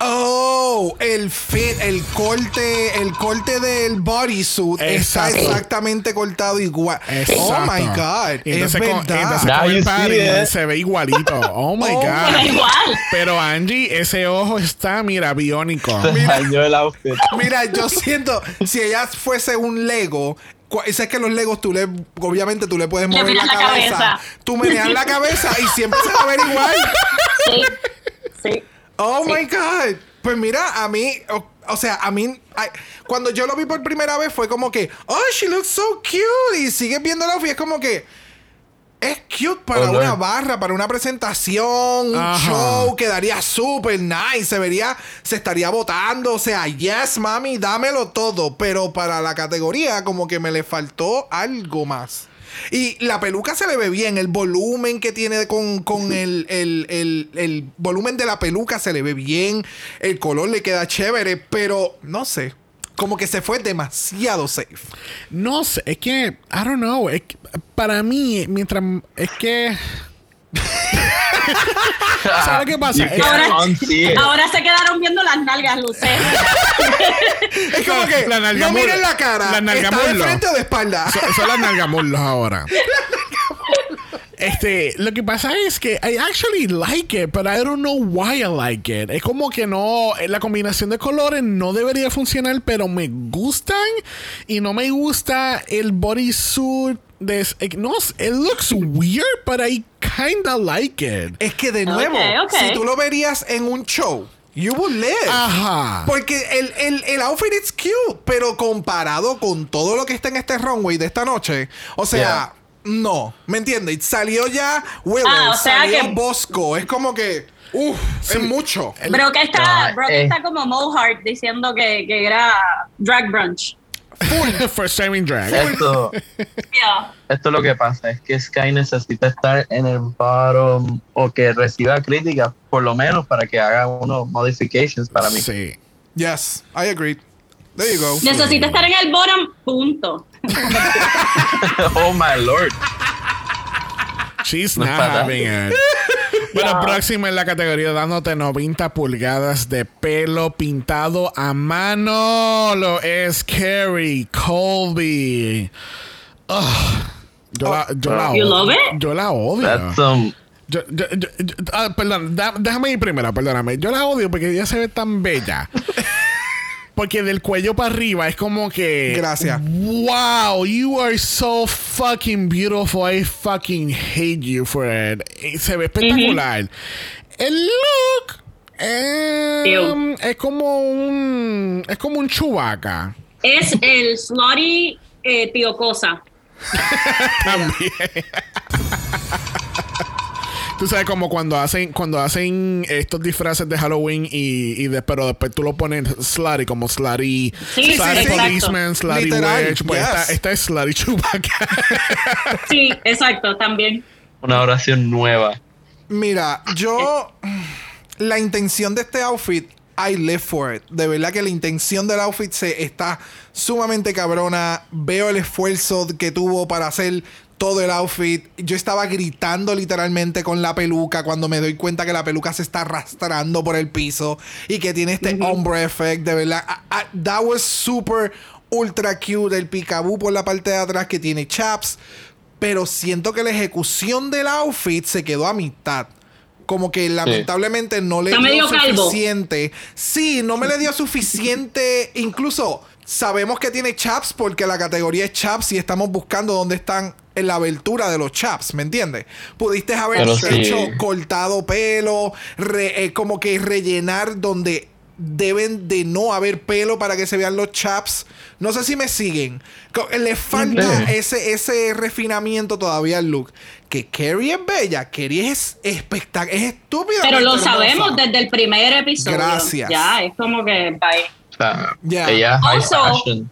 Oh, el fit, el corte, el corte del bodysuit está exactamente cortado igual. Exacto. Oh my god, Y es verdad. con el it. se ve igualito. Oh my Oh God. Pero igual. Pero Angie, ese ojo está, mira, biónico. se dañó el outfit. Mira, yo siento, si ella fuese un Lego, sabes que los Legos tú le, obviamente tú le puedes Le mover la, miras la cabeza. cabeza. Tú meneas la cabeza y siempre se va a ver igual. Sí, sí. Oh Sí. my God. Pues mira, a mí, oh, O sea, a mí, ay, cuando yo lo vi por primera vez fue como que, oh, she looks so cute. Y sigues viendo el outfit, es como que, es cute para una barra, para una presentación, un Ajá. show, quedaría súper nice, se vería, se estaría votando, o sea, yes, mami, dámelo todo, pero para la categoría como que me le faltó algo más. Y la peluca se le ve bien, el volumen que tiene con, con el, el- el- el volumen de la peluca se le ve bien, el color le queda chévere, pero no sé, como que se fue demasiado safe. No sé, es que, I don't know. es que para mí, mientras. Es que. ¿Sabes qué pasa? Ahora, se quedaron viendo las nalgas, Lucero. Es como que La nalga no miren la cara, La nalga está de frente o de espalda. Son, son las nalgamurlos ahora. Este, lo que pasa es que I actually like it, but I don't know why I like it. Es como que no, la combinación de colores no debería funcionar, pero me gustan y no me gusta el bodysuit. De, eh, no, it looks weird, but I kinda like it. Es que de nuevo, Ok, ok. si tú lo verías en un show, you would live. Ajá. Porque el, el, el outfit es cute, pero comparado con todo lo que está en este runway de esta noche, o sea, no, ¿me entiendes? Salió ya Willow, Ah, o sea salió que- Bosco, es como que, uff, es mucho. Bro que está, bro que eh. está como Mohart diciendo que, que era drag brunch. First time in drag. Esto, Yeah. esto es lo que pasa, es que Sky necesita estar en el bottom o que reciba críticas, por lo menos para que haga unos modifications para mí. Sí. Yes, I agree. There you go. Necesita estar en el bottom, punto. oh my lord. She's No not having it. Bueno, próxima en la categoría dándote 90 pulgadas de pelo pintado a mano. Lo es Carrie Colby. Ugh. yo, la, yo la You odio. love it? Yo la odio. That's some Yo- yo- yo- yo- ah, perdón, da- déjame ir primero, perdóname. Yo la odio porque ella se ve tan bella. Porque del cuello para arriba es como que. Gracias. Wow, you are so fucking beautiful. I fucking hate you for it. Se ve espectacular. El look. eh, Ew. es como un. Es como un chubaca. Es el slutty eh, tío cosa. También. Tú sabes como cuando hacen cuando hacen estos disfraces de Halloween y, y de- pero después tú lo pones slutty como slutty, Sí, sí, slutty exacto. policeman, slutty Literal, witch, pues yes. esta, esta es slutty Chewbacca. Sí, exacto, también. una oración nueva. Mira, yo. La intención de este outfit, I live for it. De verdad que la intención del outfit se está sumamente cabrona. Veo el esfuerzo que tuvo para hacer todo el outfit. Yo estaba gritando literalmente con la peluca cuando me doy cuenta que la peluca se está arrastrando por el piso y que tiene este ombre effect. De verdad, I- I- that was super ultra cute. El picaboo por la parte de atrás que tiene chaps. Pero siento que la ejecución del outfit se quedó a mitad. Como que lamentablemente no le Está dio calvo. suficiente. Sí, no me le dio suficiente. Incluso sabemos que tiene chaps porque la categoría es chaps y estamos buscando dónde están en la abertura de los chaps, ¿me entiendes? Pudiste haber Pero sí. hecho cortado pelo, re- eh, como que rellenar donde deben de no haber pelo para que se vean los chaps. No sé si me siguen. Le falta Sí. ese, ese refinamiento todavía al look. Que Carrie es bella, Carrie es espectacular, es estúpida. Pero lo sabemos desde el primer episodio. Gracias. Ya, es como que bye. High Also.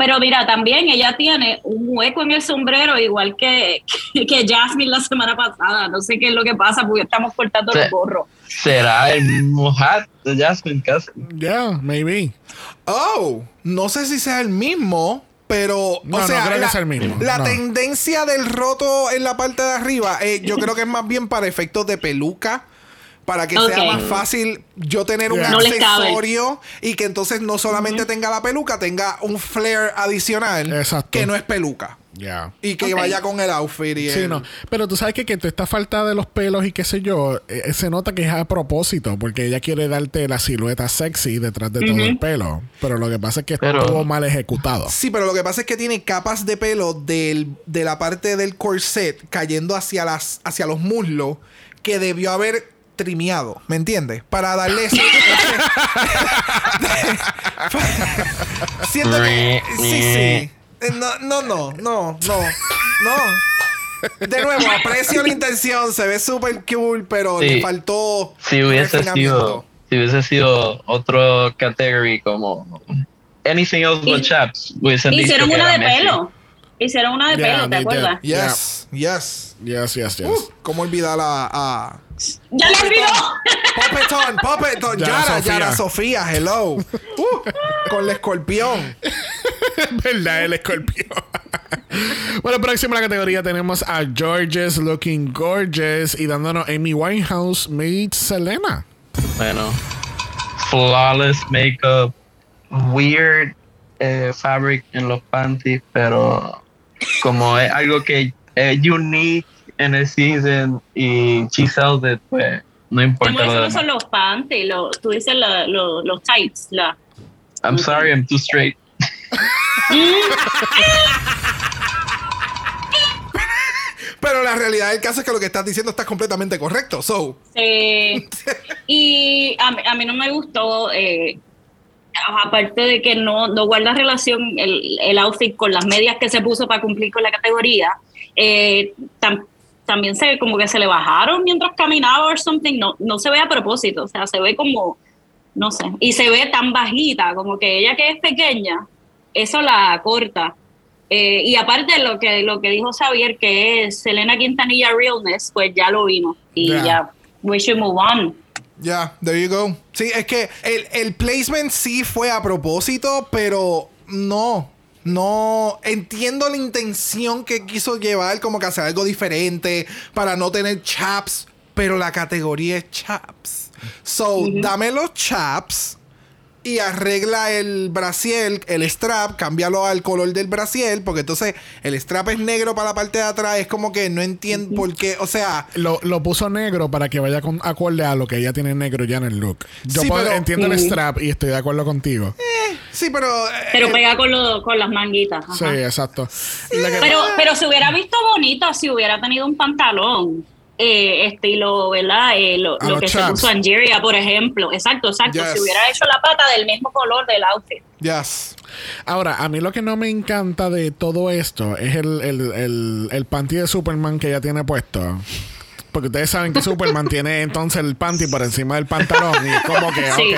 Pero mira, también ella tiene un hueco en el sombrero, igual que, que, que Jasmine la semana pasada. No sé qué es lo que pasa porque estamos cortando Sí. los gorros. Será el mismo hat de Jasmine casi. yeah, maybe. Oh, no sé si sea el mismo, pero. No, o no que la, sea el mismo, la no. tendencia del roto en la parte de arriba, eh, yo creo que es más bien para efectos de peluca. Para que sea más fácil yo tener un. No accesorio y que entonces no solamente tenga la peluca, tenga un flare adicional Exacto. que no es peluca. Yeah. Y que vaya con el outfit y Sí, el- no. Pero tú sabes que, que esta falta de los pelos y qué sé yo, eh, se nota que es a propósito, porque ella quiere darte la silueta sexy detrás de todo el pelo. Pero lo que pasa es que Pero- estuvo mal ejecutado. Sí, pero lo que pasa es que tiene capas de pelo del- de la parte del corset cayendo hacia, las, hacia los muslos que debió haber trimeado, ¿me entiendes? Para darle ese... Siento que... Sí, sí. No, no, no, no, no, no. De nuevo, aprecio la intención, se ve súper cool, pero Sí. le faltó Si hubiese sido, si hubiese sido otro category como anything else but chaps, Hicieron que una era de Messi. pelo. Hicieron una de Yeah, pelo, ¿te acuerdas? Yes, yes. Yes, yes, yes. Uh, ¿Cómo olvidar a, a ¡Ya lo olvidó! Popetón, Popetón, Yara Yara, Sofía. Yara Sofía, hello. Uh, con el escorpión. ¿Verdad? El escorpión. bueno, próxima a la categoría tenemos a Georges Looking Gorgeous y dándonos Amy Winehouse meets Selena. Bueno, flawless makeup, weird eh, fabric en los panties, pero como es algo que es unique en el season y she sells it, pues no importa Como no son los panties, lo- tú dices la- lo- los tights. La, I'm sorry, I'm too straight. Pero la realidad del caso es que lo que estás diciendo está completamente correcto. So, Sí. y a, mí- a mí no me gustó, eh, aparte de que no, no guarda relación el, el outfit con las medias que se puso para cumplir con la categoría, eh, también se ve como que se le bajaron mientras caminaba o something, no, no se ve a propósito, o sea, se ve como, no sé, y se ve tan bajita, como que ella que es pequeña, eso la corta. Eh, y aparte lo que lo que dijo Xavier, que es Selena Quintanilla Realness, pues ya lo vimos. Y Ya. ya, we should move on. ya, there you go. Sí, es que el, el placement sí fue a propósito, pero no. No entiendo la intención que quiso llevar, como que hacer algo diferente para no tener chaps, pero la categoría es chaps. So, dame los chaps y arregla el brasiel, el strap, cámbialo al color del brasiel, porque entonces el strap es negro para la parte de atrás, es como que no entiendo por qué, o sea, Lo, lo puso negro para que vaya con acorde a lo que ella tiene negro ya en el look. Yo Sí, puedo- pero- entiendo el strap y estoy de acuerdo contigo. sí, pero... eh, Pero pega con, lo- con las manguitas. ajá. Sí, exacto. Pero, pero se hubiera visto bonito si hubiera tenido un pantalón. Eh, estilo, ¿verdad? Eh, lo que se chaps. puso Angeria, por ejemplo. Exacto, exacto. Yes. Si hubiera hecho la pata del mismo color del outfit. Yes. Ahora, a mí lo que no me encanta de todo esto es el, el, el, el panty de Superman que ella tiene puesto. Porque ustedes saben que Superman tiene entonces el panty por encima del pantalón. Y es como que, Sí.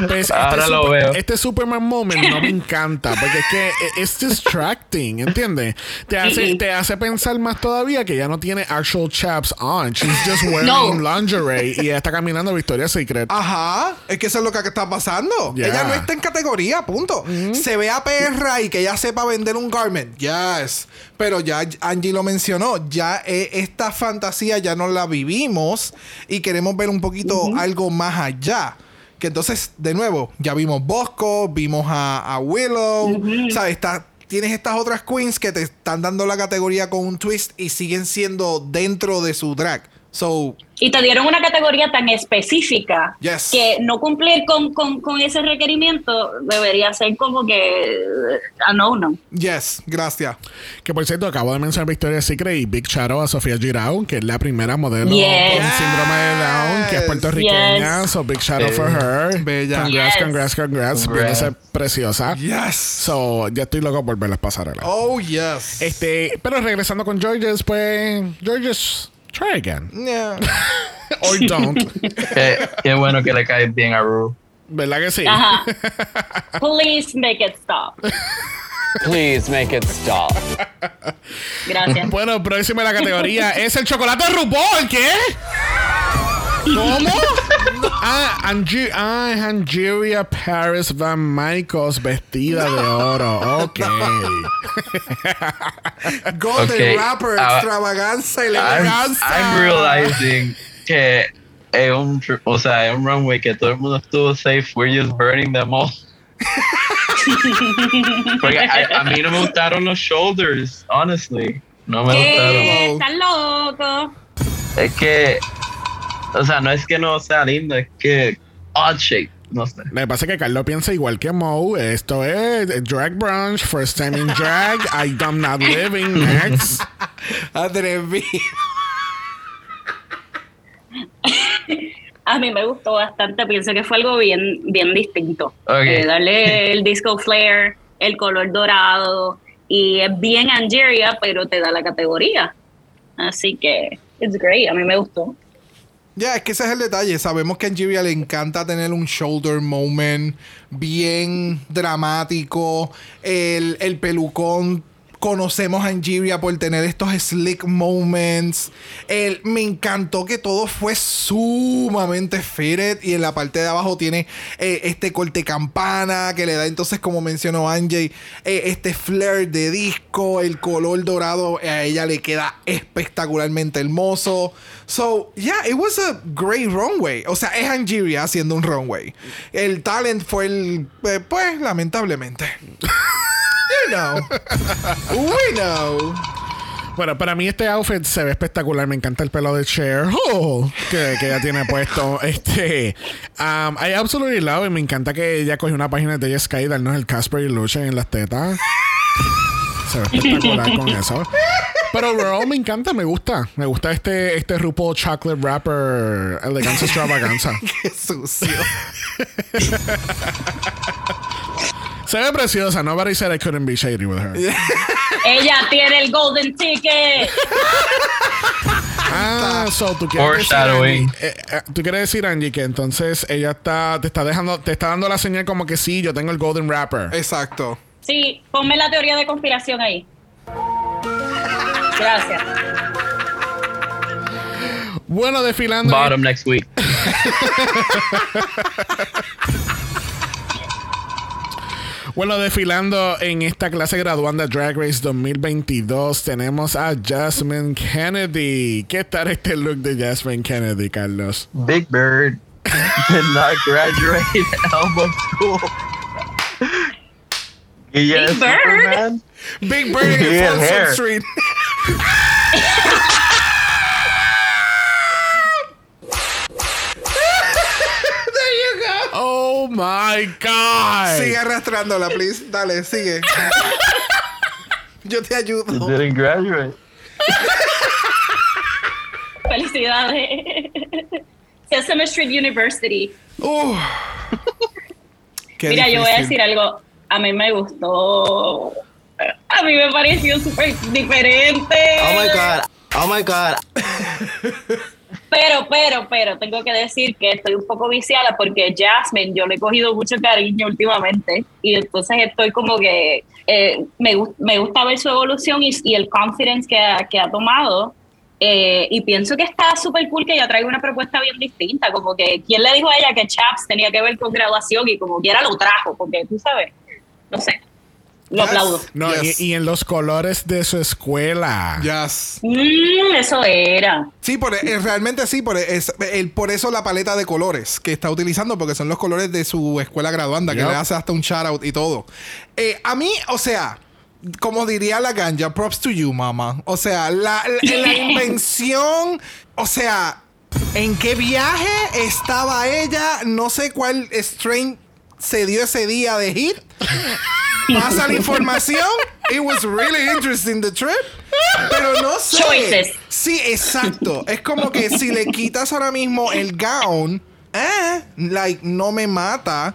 ok. Pues Ahora lo super- veo. este Superman moment no me encanta. Porque es que e- es distracting, ¿entiendes? Te hace, te hace pensar más todavía que ya no tiene actual chaps on. She's just wearing No. lingerie y ella está caminando Victoria's Secret. Ajá, es que eso es lo que está pasando. Ella no está en categoría, punto. Se ve a perra y que ella sepa vender un garment. Yes. Pero ya Angie lo mencionó, ya eh, esta fantasía ya no la vivimos y queremos ver un poquito algo más allá. Que entonces, de nuevo, ya vimos Bosco, vimos a, a Willow, ¿sabes? Está- tienes estas otras queens que te están dando la categoría con un twist y siguen siendo dentro de su drag. So, Y te dieron una categoría tan específica Yes. que no cumplir con, con, con ese requerimiento debería ser como que a no, no. yes, gracias. Que por cierto, acabo de mencionar Victoria's Secret y Big Shadow a Sofía Girao, que es la primera modelo Yes. con síndrome de Down, que es puertorriqueña. Yes. So big shout out Sí. for her. Bella. Congrats, Yes. congrats, congrats. Congrats. Viéndose preciosa. Yes. So, ya estoy loco por ver las pasarelas. Oh, yes. Este, pero regresando con Georges, pues, Georges, try again. Yeah. Or don't. Qué, qué bueno que le cae bien a Rue. ¿Verdad que sí? Ajá. Please make it stop. Please make it stop. Gracias. Bueno, próxima la categoría es el chocolate RuPaul. ¿Qué? ¿Cómo? ah, Ange ah, es Angeria Paris Van Michaels vestida de oro. Ok. Golden Ok, Rapper, ah, extravaganza, I'm, elegancia. I'm realizing que es un, o sea, es un runway que todo el mundo estuvo safe. We're just burning them all. Porque a, a mí no me gustaron los shoulders, honestly. No me gustaron. ¿Qué? ¿Estás loco? Es que, o sea, no es que no sea lindo, es que odd shape. No sé. Que pasa que Carlos piensa igual que Mo. Esto es Drag Brunch, First Time in Drag. I am not living next. Atrevido. A mí me gustó bastante, pienso que fue algo bien, bien distinto. Ok. Eh, darle el disco flare, el color dorado, y es bien Angeria, pero te da la categoría. Así que, it's great, a mí me gustó. Ya, es que ese es el detalle. Sabemos que a le encanta tener un shoulder moment bien dramático. El, el pelucón. Conocemos a Angeria por tener estos slick moments. El, me encantó que todo fue sumamente fitted. Y en la parte de abajo tiene eh, este corte campana que le da entonces, como mencionó Angie, eh, este flare de disco. El color dorado a ella le queda espectacularmente hermoso. So, yeah, it was a great runway. O sea, es Angeria haciendo un runway. El talent fue el. eh, pues, lamentablemente. you know. We know. Bueno, para mí este outfit se ve espectacular. Me encanta el pelo de Cher oh, que, que ella tiene puesto. Este, um, I absolutely love it. Me encanta que ella cogió una página de Sky y darnos el Casper Illusion en las tetas. Se ve espectacular con eso. Pero overall me encanta, me gusta. Me gusta este, este RuPaul Chocolate Wrapper Elegancia Extravaganza. Qué sucio. Se ve preciosa. Nobody said I couldn't be shady with her. Ella tiene el golden ticket. Ah, so tú quieres decir, Foreshadowing. Angie, eh, eh, tú quieres decir Angie que entonces ella está te está dejando te está dando la señal como que sí, yo tengo el golden wrapper. Exacto. Sí, ponme la teoría de conspiración ahí. Gracias. Bueno, desfilando Bottom next week. Bueno, desfilando en esta clase graduanda Drag Race 2022 tenemos a Jasmine Kennedy. ¿Qué tal este look de Jasmine Kennedy, Carlos? Big Bird did not graduate Elmo School. Big Bird? Superman. Big Bird Yeah, Folsom. Street. Oh my god. Sigue arrastrándola, please. Dale, sigue. Yo te ayudo. Didn't graduate. Felicidades. Sesame Street University. Qué Mira, yo voy a decir algo. A mí me gustó. A mí me pareció súper diferente. Oh my god. Oh my god. Pero, pero, pero, tengo que decir que estoy un poco viciada porque Jasmine, yo le he cogido mucho cariño últimamente y entonces estoy como que eh, me, me gusta ver su evolución y, el confidence que ha, que ha tomado. eh, y pienso que está súper cool que ella traiga una propuesta bien distinta. Como que, ¿quién le dijo a ella que Chaps tenía que ver con graduación? Y como quiera lo trajo, porque tú sabes, no sé, lo Yes. aplaudo. No, Yes. y, y en los colores de su escuela. Yes. Mm, eso era. Sí, por, eh, realmente sí, por, es- el- por eso la paleta de colores que está utilizando, porque son los colores de su escuela graduanda, que Yup. le hace hasta un shout out y todo. Eh, a mí, o sea, como diría la ganja, props to you, mama. O sea, la, la- la invención, o sea, ¿en qué viaje estaba ella? No sé cuál strain se dio ese día de hit. Pasa la información. It was really interesting the trip. Pero no sé. Choices. Sí, exacto. Es como que si le quitas ahora mismo el gown, eh, like, no me mata.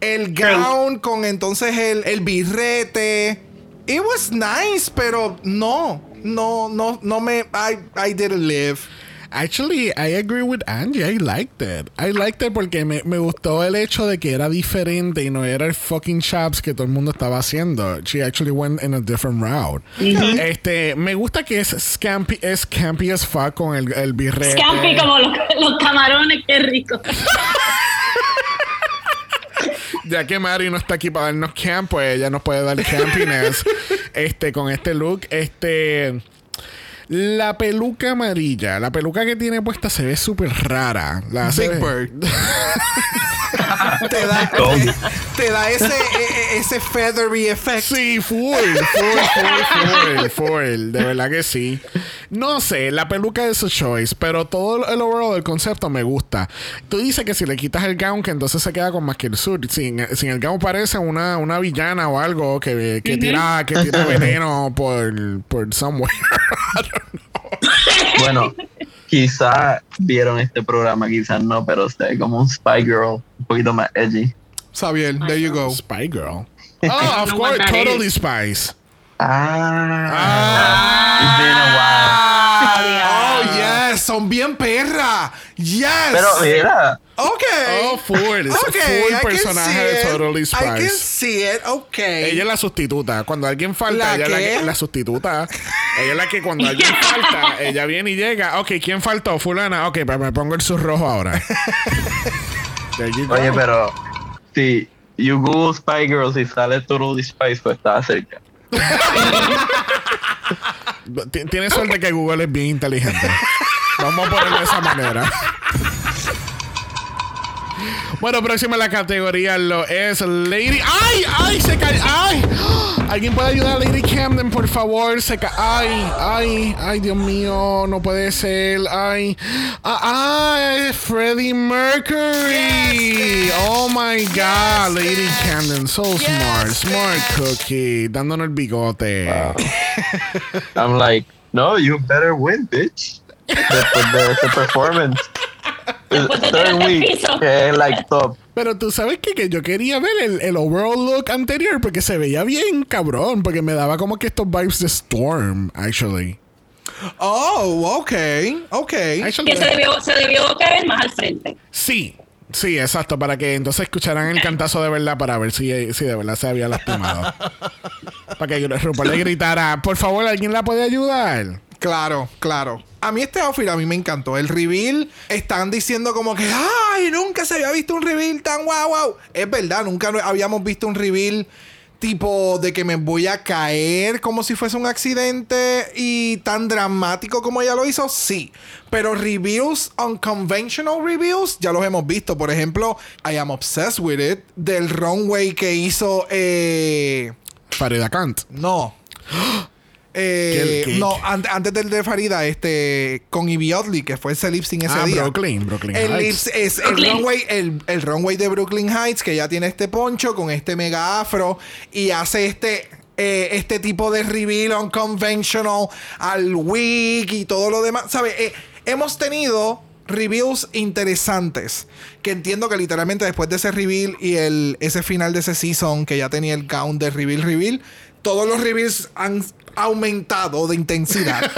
El gown con entonces el, el birrete. It was nice, pero no. No, no, no me. I, I didn't live. Actually, I agree with Angie. I liked it. I liked it porque me, me gustó el hecho de que era diferente y no era el fucking chaps que todo el mundo estaba haciendo. She actually went in a different route. Este, me gusta que es scampy, es campy as fuck con el, el birrete. Scampi como los, los camarones, qué rico. Ya que Mari no está aquí para darnos camp, pues ella nos puede dar campiness este, con este look. Este. La peluca amarilla, la peluca que tiene puesta se ve súper rara. La Big Bird. te, da, te, te da ese, e- e- ese feathery effect. Sí, full, full, full, full, full. De verdad que sí. No sé, la peluca es su choice, pero todo el overall del concepto me gusta. Tú dices que si le quitas el gown, que entonces se queda con más que el suit. Sin, sin el gown parece una, una villana o algo que, que tira, que tira veneno por, por somewhere. Bueno, quizás vieron este programa, quizás no, pero ve como un Spy Girl, un poquito más edgy. Xavier, there you go. Spy Girl. Oh, of course, totally is. spies. Ah, it's been a while. Oh, yes, son bien perra. Yes. Pero mira, Ok. Oh, full. Es Ok, full I can personaje see de it. Totally I can see it, ok. Ella es la sustituta. Cuando alguien falta, ¿La ella es la, qué? que- la sustituta. ella es la que cuando alguien falta, ella viene y llega. Ok, ¿quién faltó? Fulana. Ok, pues me pongo el sub rojo ahora. Oye, pero si you Google Spy Girls y sale Totally Spies, pues estaba cerca. Ti- Tienes suerte que Google es bien inteligente. Vamos a ponerlo de esa manera. Bueno, próxima en la categoría lo es Lady. ¡Ay! ¡Ay! Se cayó. ¡Ay! ¿Alguien puede ayudar a Lady Camden, por favor? Se ca ¡Ay! ¡Ay! ¡Ay, Dios mío! No puede ser. ¡Ay! ¡Ah! ¡Ay! ¡Freddie Mercury! ¡Oh, my God! Lady Camden, so smart. Smart cookie. Dándonos el bigote. I'm like, no, you better win, bitch. Después de ese performance. Después de Third tirarte al week, piso. que es like top. Pero tú sabes que, que yo quería ver el, el overall look anterior porque se veía bien cabrón, porque me daba como que estos vibes de Storm, actually. Oh, ok. Ok. Actually, Que se debió, se debió caer más al frente. Sí, sí, exacto, para que entonces escucharan el cantazo de verdad para ver si, si de verdad se había lastimado. para que RuPaul le gritara, por favor, ¿alguien la puede ayudar? Claro, claro. A mí este outfit a mí me encantó. El reveal están diciendo como que, ay, nunca se había visto un reveal tan guau guau. Es verdad, nunca habíamos visto un reveal tipo de que me voy a caer como si fuese un accidente y tan dramático como ella lo hizo, sí. Pero reviews, unconventional reviews, ya los hemos visto. Por ejemplo, I am obsessed with it, del runway que hizo, eh, Farida Kant. no. Eh, ¿Qué- qué- no, an- antes del de Farida, este, con Ivy Oddly, que fue ese lip sync ese Ah, día. Brooklyn, Brooklyn El, Heights. es el runway, el, el runway de Brooklyn Heights, que ya tiene este poncho con este mega afro y hace este. eh, este tipo de reveal unconventional al wig y todo lo demás. ¿Sabes? Eh, hemos tenido reviews interesantes. Que entiendo que literalmente después de ese reveal y el, ese final de ese season que ya tenía el count de reveal, reveal, todos los reveals han aumentado de intensidad.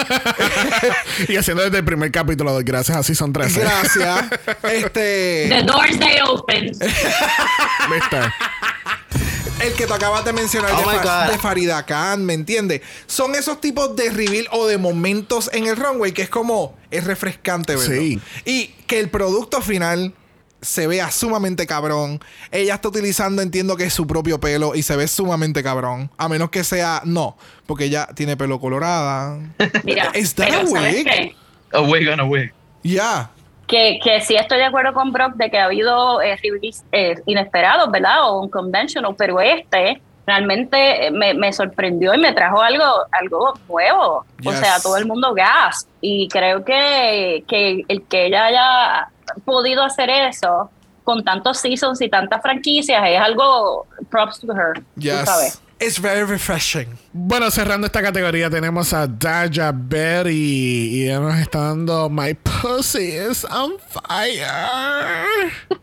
y haciendo desde el primer capítulo de Gracias a Season 13. Gracias. Este. The doors they open. ¿Viste? El que tú acabas de mencionar Oh de, Fa- de Farida Khan, ¿me entiendes? Son esos tipos de reveal o de momentos en el runway que es como, es refrescante, ¿verdad? Sí. Y que el producto final se vea sumamente cabrón. Ella está utilizando, entiendo que es su propio pelo y se ve sumamente cabrón. A menos que sea, no, porque ella tiene pelo colorada. Mira, ¿Is that pero a ¿sabes wig? qué? A wig on a wig. Ya. Que, que sí estoy de acuerdo con Brock de que ha habido eh, eh, inesperados, ¿verdad? O un conventional, pero este realmente eh, me, me sorprendió y me trajo algo, algo nuevo. O Yes. sea, todo el mundo gas. Y creo que, que el que ella haya podido hacer eso con tantos seasons y tantas franquicias es algo props to her. Yes. sabes. It's very refreshing. Bueno, cerrando esta categoría tenemos a Daja Berry y ella nos está dando My Pussy is on fire.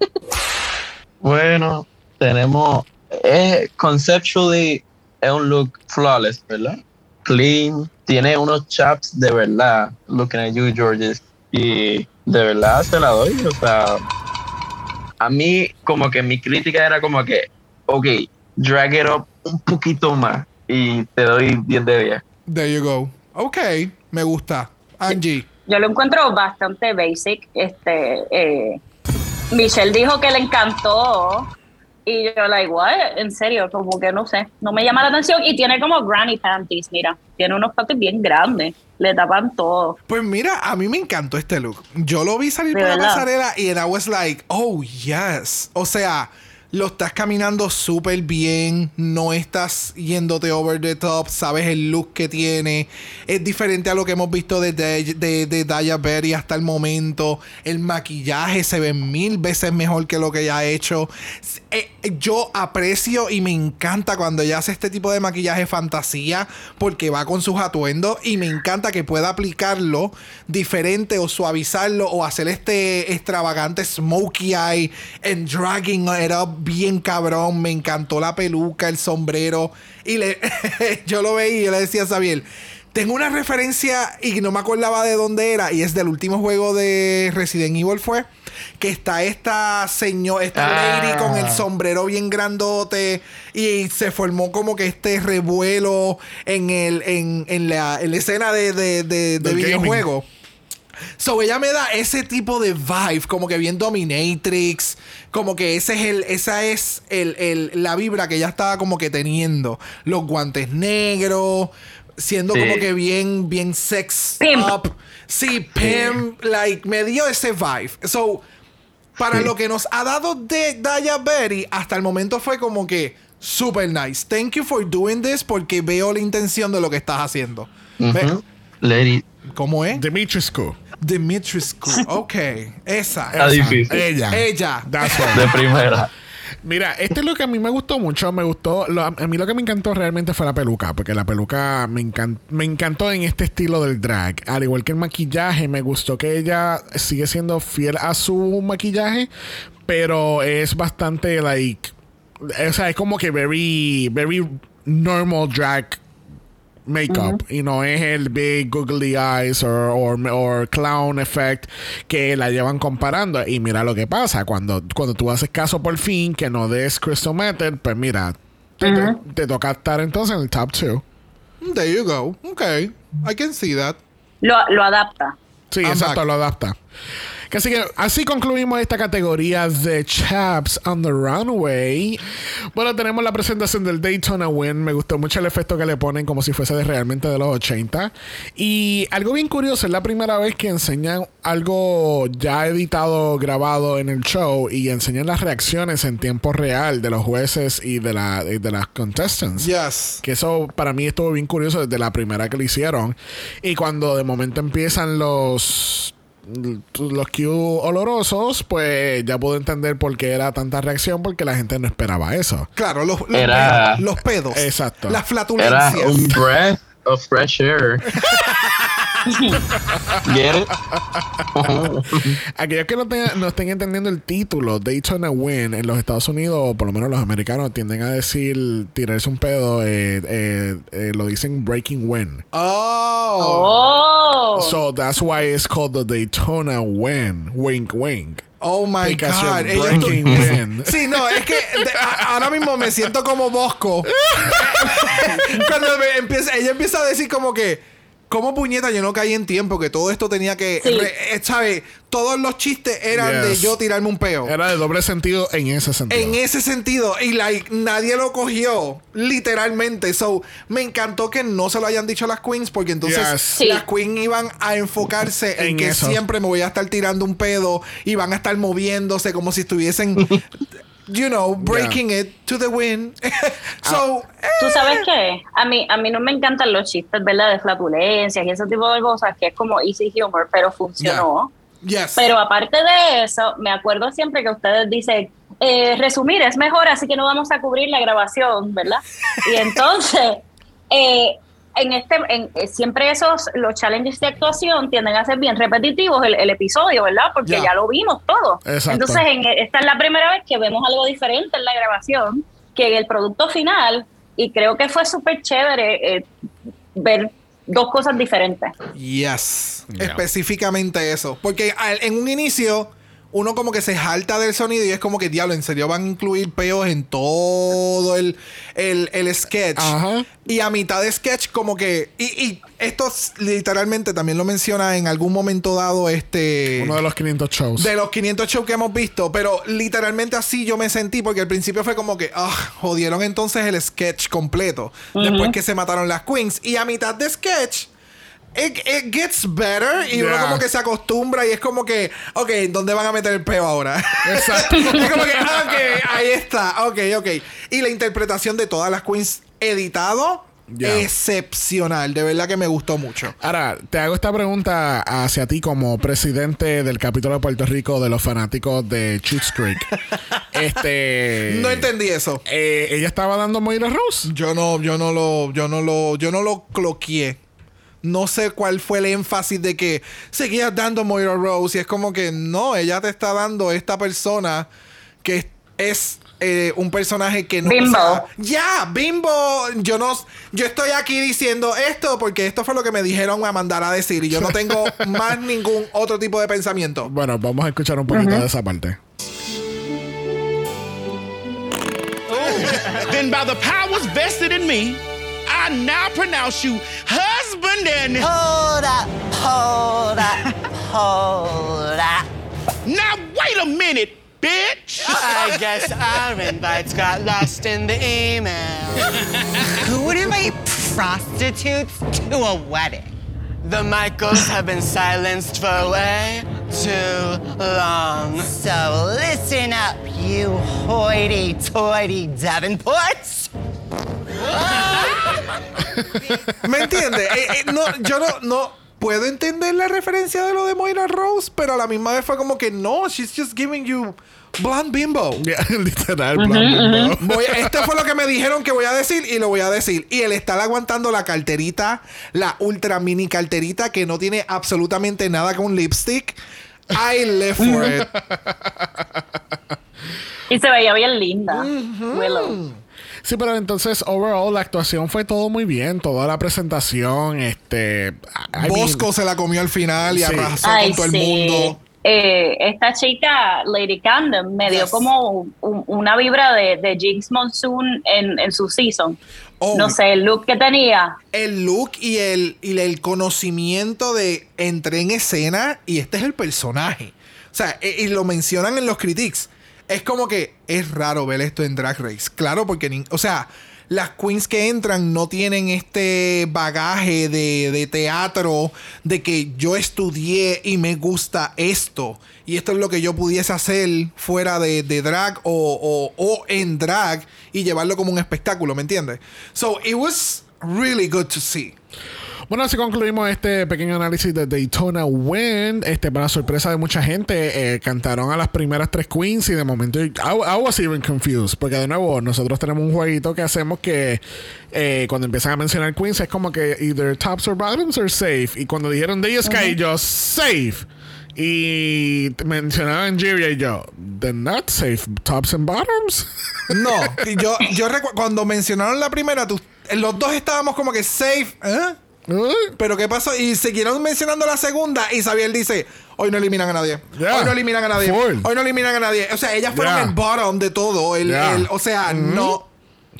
Bueno, tenemos. Es conceptually es un look flawless, ¿verdad? Clean, tiene unos chaps de verdad. Looking at you, Georges. Y de verdad se la doy. O sea, a mí, como que mi crítica era como que, ok, drag it up un poquito más. Y te doy 10 de 10. There you go. Ok, me gusta. Angie. Yo lo encuentro bastante basic. Este, eh, Michelle dijo que le encantó. Y yo, like, what? En serio, como que no sé. No me llama la atención. Y tiene como granny panties, mira. Tiene unos panties bien grandes. Le tapan todo. Pues mira, a mí me encantó este look. Yo lo vi salir por la pasarela y I was like, oh yes. O sea, lo estás caminando súper bien, no estás yéndote over the top, sabes el look que tiene, es diferente a lo que hemos visto de, de, Daya Berry hasta el momento, el maquillaje se ve mil veces mejor que lo que ella ha hecho. Eh, yo aprecio y me encanta cuando ella hace este tipo de maquillaje fantasía porque va con sus atuendos y me encanta que pueda aplicarlo diferente o suavizarlo o hacer este extravagante smokey eye and dragging it up bien cabrón. Me encantó la peluca, el sombrero. Y le, yo lo veía y yo le decía a Sabiel. Tengo una referencia y no me acordaba de dónde era. Y es del último juego de Resident Evil fue. Que está esta señor, esta Ah. lady con el sombrero bien grandote. Y se formó como que este revuelo en el, en, en la, en la escena de, de, de, de videojuego. So ella me da ese tipo de vibe, como que bien dominatrix, como que ese es el, esa es el, el- la vibra que ella estaba como que teniendo. Los guantes negros, siendo Sí. como que bien, bien sex Pimp. up. Sí, pimp, like, me dio ese vibe. So, para Sí. lo que nos ha dado de Daya Berry, hasta el momento fue como que super nice. Thank you for doing this porque veo la intención de lo que estás haciendo. Ve- Ujú. Lady. ¿Cómo es? Dimitrescu. Dimitrescu. Ok. Esa. Está difícil. Ella. Ella. That's right. De primera. Mira, este es lo que a mí me gustó mucho. Me gustó. lo- a mí lo que me encantó realmente fue la peluca. Porque la peluca me, encan- me encantó en este estilo del drag. Al igual que el maquillaje, me gustó que ella sigue siendo fiel a su maquillaje. Pero es bastante like. O sea, es como que very, very normal drag makeup y no es el big googly eyes or, or, or clown effect que la llevan comparando y mira lo que pasa cuando, cuando tú haces caso por fin que no des crystal method pues mira te, to- te toca estar entonces en el top 2 There you go. Ok. I can see that. Lo, lo adapta. sí I'm exacto back. lo adapta Así que así concluimos esta categoría de Chaps on the Runway. Bueno, tenemos la presentación del Daytona Win. Me gustó mucho el efecto que le ponen como si fuese de realmente de los 80. Y algo bien curioso, es la primera vez que enseñan algo ya editado, grabado en el show y enseñan las reacciones en tiempo real de los jueces y de, la, y de las contestants. Yes. Que eso para mí estuvo bien curioso desde la primera que lo hicieron. Y cuando de momento empiezan los los Q olorosos, pues ya puedo entender por qué era tanta reacción, porque la gente no esperaba eso. Claro, los, los, Era- pedos, los pedos. Exacto. Las Era flatulencias. un breath of fresh air. Aquellos que no, no estén entendiendo el título, Daytona Win, en los Estados Unidos, o por lo menos los americanos, tienden a decir tirarse un pedo, eh, eh, eh, lo dicen breaking win. Oh. Oh. So that's why it's called the Daytona Win. Wink, wink. Oh my God. breaking win. Sí, no, es que de- a- ahora mismo me siento como Bosco. Cuando me empieza, ella empieza a decir como que, ¿cómo puñeta yo no caí en tiempo? Que todo esto tenía que, Sí. re- eh, ¿sabes? Todos los chistes eran de yo tirarme un peo. Era de doble sentido en ese sentido. En ese sentido, y like, nadie lo cogió, literalmente. So, me encantó que no se lo hayan dicho a las queens, porque entonces Yes. Sí. las queens iban a enfocarse en, En que eso. siempre me voy a estar tirando un pedo y van a estar moviéndose como si estuviesen, you know, breaking it to the win. so, eh, ¿Tú sabes qué? A mí, a mí no me encantan los chistes, ¿verdad? De flatulencias y ese tipo de cosas, que es como easy humor, pero funcionó. yes. Pero aparte de eso, me acuerdo siempre que ustedes dicen, eh, resumir es mejor, así que no vamos a cubrir la grabación, ¿verdad? Y entonces, eh, en este, en, eh, siempre esos, los challenges de actuación tienden a ser bien repetitivos el, el episodio, ¿verdad? Porque Ya. ya lo vimos todo. Exacto. Entonces, en, esta es la primera vez que vemos algo diferente en la grabación que en el producto final, y creo que fue súper chévere eh, ver dos cosas diferentes. Yes. Yeah. Específicamente eso. Porque al- en un inicio, uno como que se jalta del sonido y es como que, diablo, en serio van a incluir peos en todo el, el, el sketch. Ajá. Y a mitad de sketch, como que. Y, y esto literalmente también lo menciona en algún momento dado este. Uno de los 500 shows. De los 500 shows que hemos visto, pero literalmente así yo me sentí porque al principio fue como que, ah, jodieron entonces el sketch completo. Después que se mataron las queens. Y a mitad de sketch, it, it gets better y uno como que se acostumbra y es como que, ok, ¿dónde van a meter el peo ahora? Exacto. es como que, ok, ahí está, ok, ok. Y la interpretación de todas las queens editado, Yeah. excepcional, de verdad que me gustó mucho. Ahora, te hago esta pregunta hacia ti como presidente del capítulo de Puerto Rico de los fanáticos de Cheats Creek. este. No entendí eso. eh, ella estaba dando Moira Rose. Yo no, yo no lo, yo no lo, yo no lo cloqueé. No sé cuál fue el énfasis de que seguías dando Moira Rose y es como que no, ella te está dando esta persona que es eh, un personaje que no Bimbo. o sea, ya, Bimbo. Yo no, yo estoy aquí diciendo esto porque esto fue lo que me dijeron a mandar a decir y yo no tengo más ningún otro tipo de pensamiento. Bueno, vamos a escuchar un poquito de esa parte. then by the powers vested in me, I now pronounce you husband and. Hold up, hold up, hold up. Now wait a minute, bitch! I guess our invites got lost in the email. Who would invite prostitutes to a wedding? The Michaels have been silenced for way too long. So listen up, you hoity-toity Davenports. ¿Me entiendes? Eh, eh, no, yo no, no puedo entender la referencia de lo de Moira Rose, pero a la misma vez fue como que no, she's just giving you blonde bimbo. Literal, bimbo. Voy- esto fue lo que me dijeron que voy a decir y lo voy a decir. Y el estar aguantando la carterita, la ultra mini carterita que no tiene absolutamente nada con lipstick. I live for it. Y se veía bien linda. Willow. Sí, pero entonces, overall, la actuación fue todo muy bien. Toda la presentación, este. I mean, Bosco se la comió al final y Sí. arrasó Ay, con todo el mundo. Eh, esta chica, Lady Camden, me dio Yes. como un- una vibra de, de Jinx Monsoon en, en su season. Oh. No sé, el look que tenía. el look y el, y el conocimiento de entré en escena y este es el personaje. O sea, e- y, lo mencionan en los critiques. Es como que es raro ver esto en Drag Race. Claro, porque, o sea, las queens que entran no tienen este bagaje de, de teatro de que yo estudié y me gusta esto. Y esto es lo que yo pudiese hacer fuera de, de drag o, o- o en drag y llevarlo como un espectáculo, ¿me entiendes? So, it was really good to see. Bueno, así concluimos este pequeño análisis de Daytona Wind. Este, para sorpresa de mucha gente, eh, cantaron a las primeras tres queens y de momento I, I was even confused. Porque de nuevo, nosotros tenemos un jueguito que hacemos que eh, cuando empiezan a mencionar queens es como que either tops or bottoms or safe. Y cuando dijeron de Sky, yo safe. Y mencionaban Jiria y yo, they're not safe, tops and bottoms. No, yo, yo recu- cuando mencionaron la primera, tú- los dos estábamos como que safe, ¿eh? Pero ¿qué pasó? Y siguieron mencionando la segunda y Xavier dice, hoy no eliminan a nadie. Yeah. Hoy no eliminan a nadie. Full. Hoy no eliminan a nadie. O sea, ellas fueron Yeah. el bottom de todo. El, Yeah. el- o sea, no.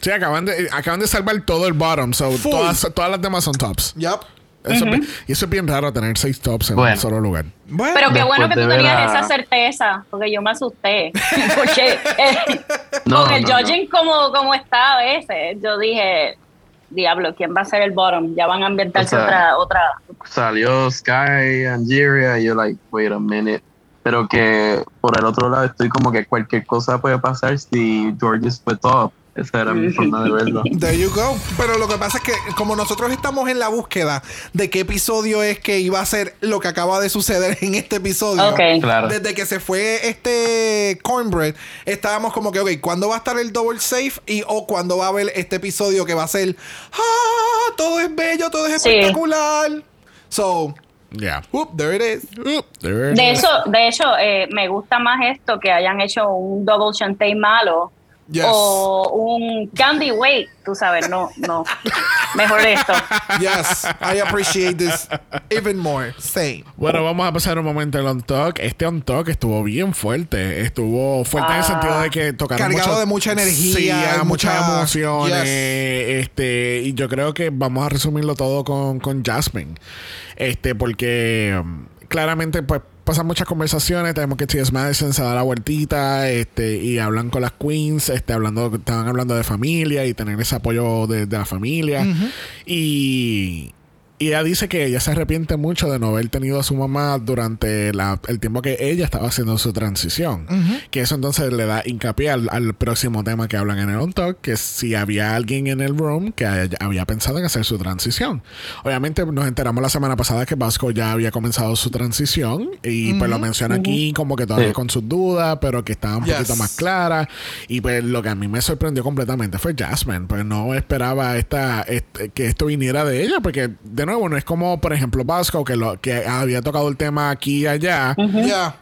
Sí, acaban de, acaban de salvar todo el bottom, so todas, todas las demás son tops. Eso es bien- y eso es bien raro tener seis tops en Bueno. un solo lugar. Bueno. Pero qué bueno que tú tenías a- esa certeza, porque yo me asusté. Porque eh, No, con el no, no. judging como, como está a veces, yo dije, diablo, ¿quién va a ser el bottom? Ya van a ambientarse O sea, otra, otra. Salió Sky, Angeria, y yo, like, wait a minute. Pero que por el otro lado estoy como que cualquier cosa puede pasar si Georges fue top. Esa era mi forma de verlo. There you go. Pero lo que pasa es que como nosotros estamos en la búsqueda de qué episodio es que iba a ser lo que acaba de suceder en este episodio. Claro. Desde que se fue este Cornbread, estábamos como que, ok, ¿cuándo va a estar el double safe? Y o cuándo va a haber este episodio que va a ser, ah, todo es bello, todo es Sí. espectacular. So, Yeah. whoop, there it is. Oop, there it De is. hecho, de hecho eh, me gusta más esto que hayan hecho un double chantey malo Yes. o un candy weight, tú sabes, no, no. Mejor esto. Yes, I appreciate this even more. Same. Bueno, vamos a pasar un momento el on talk. Este on talk estuvo bien fuerte. Estuvo fuerte en el sentido de que tocaron Cargado mucho- de mucha energía, Sí, hay muchas mucha- emociones. Yes. Este, y yo creo que vamos a resumirlo todo con, con Jasmine. Este, porque um, claramente, pues pasan muchas conversaciones. Tenemos que T.S. Madison se da la vueltita este, y hablan con las queens. Este, hablando, estaban hablando de familia y tener ese apoyo de, de la familia. Y Y ella dice que ella se arrepiente mucho de no haber tenido a su mamá durante la- el tiempo que ella estaba haciendo su transición. Que eso entonces le da hincapié al, al próximo tema que hablan en el On Talk, que si había alguien en el room que haya- había pensado en hacer su transición. Obviamente nos enteramos la semana pasada que Vasco ya había comenzado su transición y pues lo menciona aquí como que todavía Sí. con sus dudas, pero que estaba un Yes. poquito más clara. Y pues lo que a mí me sorprendió completamente fue Jasmine. Pues no esperaba esta, este- que esto viniera de ella, porque de nuevo no es como, por ejemplo, Vasco, que, lo, que había tocado el tema aquí y allá, Ya.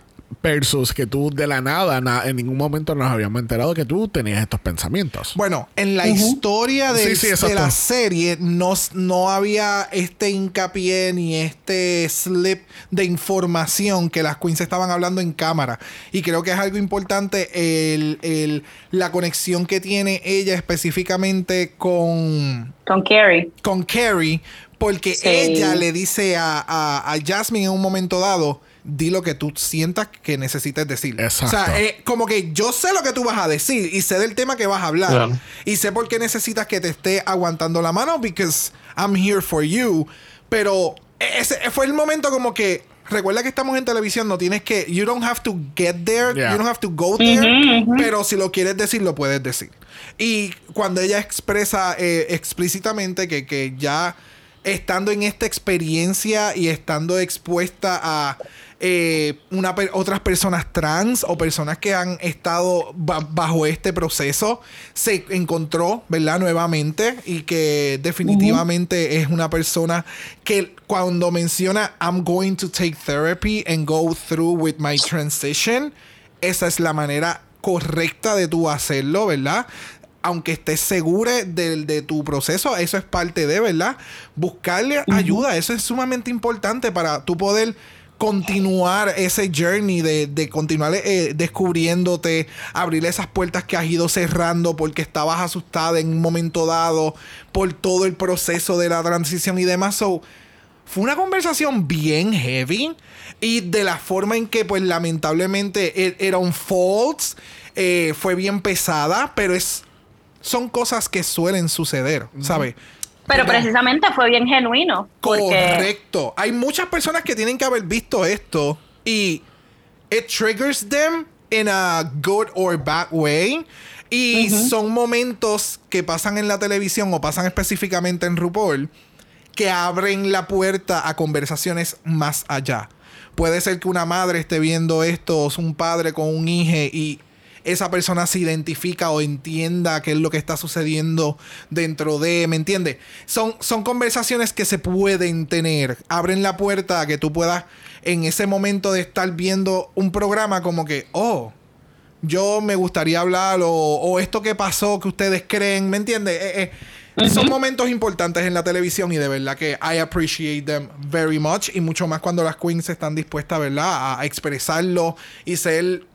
versus que tú de la nada, na- en ningún momento nos habíamos enterado que tú tenías estos pensamientos. Bueno, en la historia de, Sí, sí, de exacto. la serie no, no había este hincapié ni este slip de información que las queens estaban hablando en cámara. Y creo que es algo importante el, el- la conexión que tiene ella específicamente con, Con Carrie. con Carrie, porque Sí. ella le dice a, a, a Jasmine en un momento dado, di lo que tú sientas que necesites decir. Exacto. O sea, eh, como que yo sé lo que tú vas a decir y sé del tema que vas a hablar. Y sé por qué necesitas que te esté aguantando la mano, because I'm here for you. Pero ese fue el momento como que... Recuerda que estamos en televisión, no tienes que. You don't have to get there, Yeah. you don't have to go there. Pero si lo quieres decir, lo puedes decir. Y cuando ella expresa eh, explícitamente que, que ya estando en esta experiencia y estando expuesta a eh, una otras personas trans o personas que han estado ba- bajo este proceso, se encontró, ¿verdad? Nuevamente y que definitivamente es una persona que cuando menciona I'm going to take therapy and go through with my transition, esa es la manera correcta de tú hacerlo, ¿verdad? Aunque estés segura del- de, tu proceso, eso es parte de, ¿verdad? Buscarle ayuda, eso es sumamente importante para tú poder continuar ese journey de, de continuar eh, descubriéndote, abrir esas puertas que has ido cerrando porque estabas asustada en un momento dado por todo el proceso de la transición y demás. So, fue una conversación bien heavy y de la forma en que pues lamentablemente e- era un false eh, fue bien pesada pero es son cosas que suelen suceder ¿sabes? Pero ¿Verdad? precisamente fue bien genuino. Porque correcto hay muchas personas que tienen que haber visto esto y it triggers them in a good or bad way y son momentos que pasan en la televisión o pasan específicamente en RuPaul que abren la puerta a conversaciones más allá. Puede ser que una madre esté viendo esto, o un padre con un hijo y esa persona se identifica o entienda qué es lo que está sucediendo dentro de, ¿me entiendes? Son, son conversaciones que se pueden tener, abren la puerta a que tú puedas en ese momento de estar viendo un programa como que, oh, yo me gustaría hablar o, o esto que pasó que ustedes creen, ¿me entiendes? Eh, eh, Son momentos importantes en la televisión y de verdad que I appreciate them very much y mucho más cuando las queens están dispuestas, ¿verdad? A, a expresarlo y ser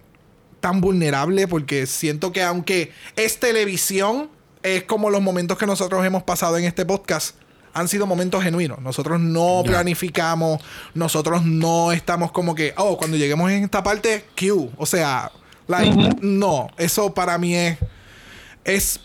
tan vulnerable porque siento que aunque es televisión, es como los momentos que nosotros hemos pasado en este podcast. Han sido momentos genuinos. Nosotros no planificamos, nosotros no estamos como que, oh, cuando lleguemos en esta parte, Q. O sea, like, no, eso para mí es, es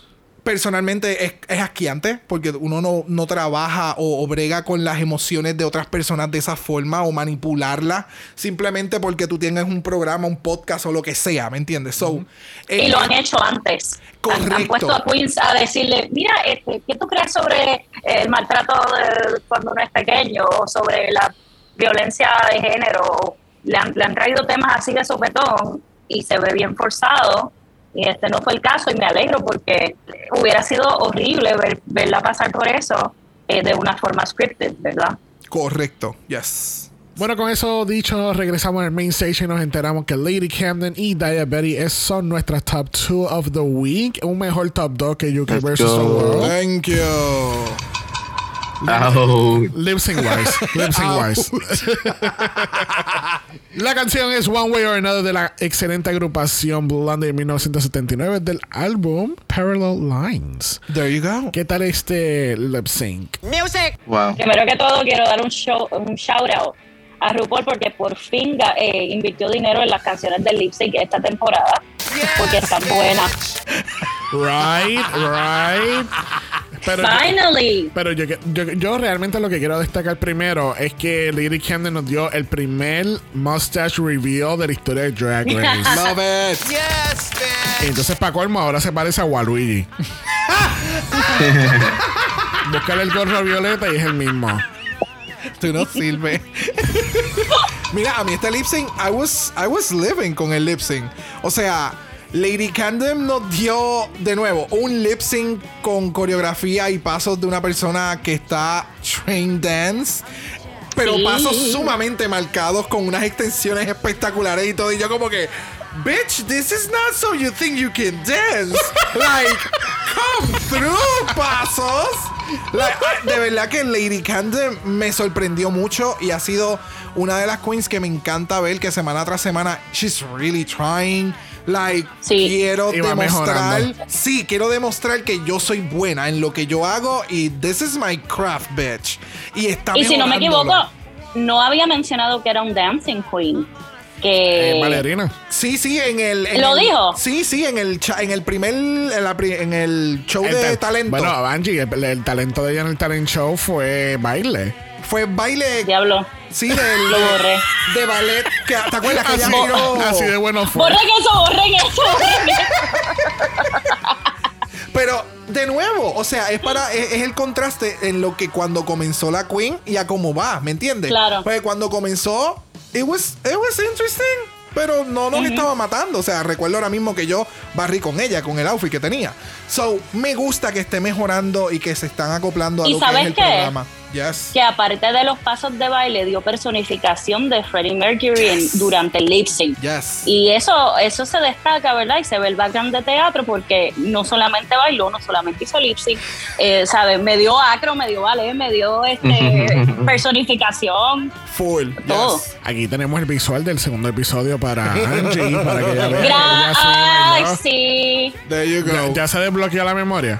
personalmente es, es asqueante porque uno no, no trabaja o, o brega con las emociones de otras personas de esa forma o manipularlas simplemente porque tú tienes un programa, un podcast o lo que sea, ¿me entiendes? So, eh, y lo han hecho antes. Han- puesto a Queens a decirle, mira, este, ¿qué tú crees sobre el maltrato de cuando uno es pequeño o sobre la violencia de género? Le han, le han traído temas así de sopetón y se ve bien forzado. Y este no fue el caso y me alegro porque hubiera sido horrible ver, verla pasar por eso eh, de una forma scripted, ¿verdad? correcto, yes. Bueno, con eso dicho, regresamos al main stage y nos enteramos que Lady Camden y Diabetes son nuestras top 2 of the week. Un mejor top 2 que UK versus the. World. Thank you. Ouch. Lip sync wise. Lip sync wise. la canción es One Way or Another de la excelente agrupación Blondie de 1979 del álbum Parallel Lines. There you go. ¿Qué tal este lip sync? Music! Wow. Primero que todo, quiero dar un, show, un shout out a RuPaul porque por fin eh, invirtió dinero en las canciones del lip sync esta temporada porque están buenas. Right, right. Pero yo- Finally. Pero yo, yo, yo realmente lo que quiero destacar primero es que Lady Camden nos dio el primer mustache reveal de la historia de Drag Race. Love it. Yes, y man. entonces para colmo ahora se parece a Waluigi. Búscale el gorro violeta y es el mismo. Tú no sirves. Mira, a mí este lip sync, I was, I was living con el lip sync. O sea, Lady Candem nos dio de nuevo un lip sync con coreografía y pasos de una persona que está train dance. Pero Sí. pasos sumamente marcados con unas extensiones espectaculares y todo. Y yo como que, bitch, this is not so you think you can dance. like, come through, pasos. Like, de verdad que Lady Candem me sorprendió mucho y ha sido una de las queens que me encanta ver que semana tras semana she's really trying. Like, Sí. quiero Y demostrar. mejorando. Sí, quiero demostrar que yo soy buena en lo que yo hago y this is my craft, bitch. Y está Y si no me equivoco, no había mencionado que era un dancing queen. Que Eh, Valerina. Sí, sí, en el. en ¿Lo el- dijo? Sí, sí, en el, en el primer. En, la en el show El de ta- talento. Bueno, Angie, el, el talento de ella en el talent show fue baile. Fue baile. diablo. Sí, del. Lo borré. De ballet. Que, ¿Te acuerdas que ella Así, tiró? así de bueno fue. Borren eso, borren eso. Pero, de nuevo, o sea, es para. Es, es el contraste en lo que cuando comenzó la Queen y a cómo va, ¿me entiendes? Claro. Porque cuando comenzó, it was, it was interesting. Pero no nos estaba matando. O sea, recuerdo ahora mismo que yo barrí con ella, con el outfit que tenía. So, me gusta que esté mejorando y que se están acoplando a ¿Y lo que es sabes el qué? programa. Yes. Que aparte de los pasos de baile, dio personificación de Freddie Mercury en- durante el lip sync. Yes. Y eso, eso se destaca, ¿verdad? Y se ve el background de teatro porque no solamente bailó, no solamente hizo lip sync, eh, ¿sabes? Me dio acro, me dio ballet, me dio este, personificación, Full. todo. Yes. Aquí tenemos el visual del segundo episodio para Angie, para que ella vea. Gra- sí Ay, bailó. sí, There you Ya, go. ya se desbloqueó la memoria.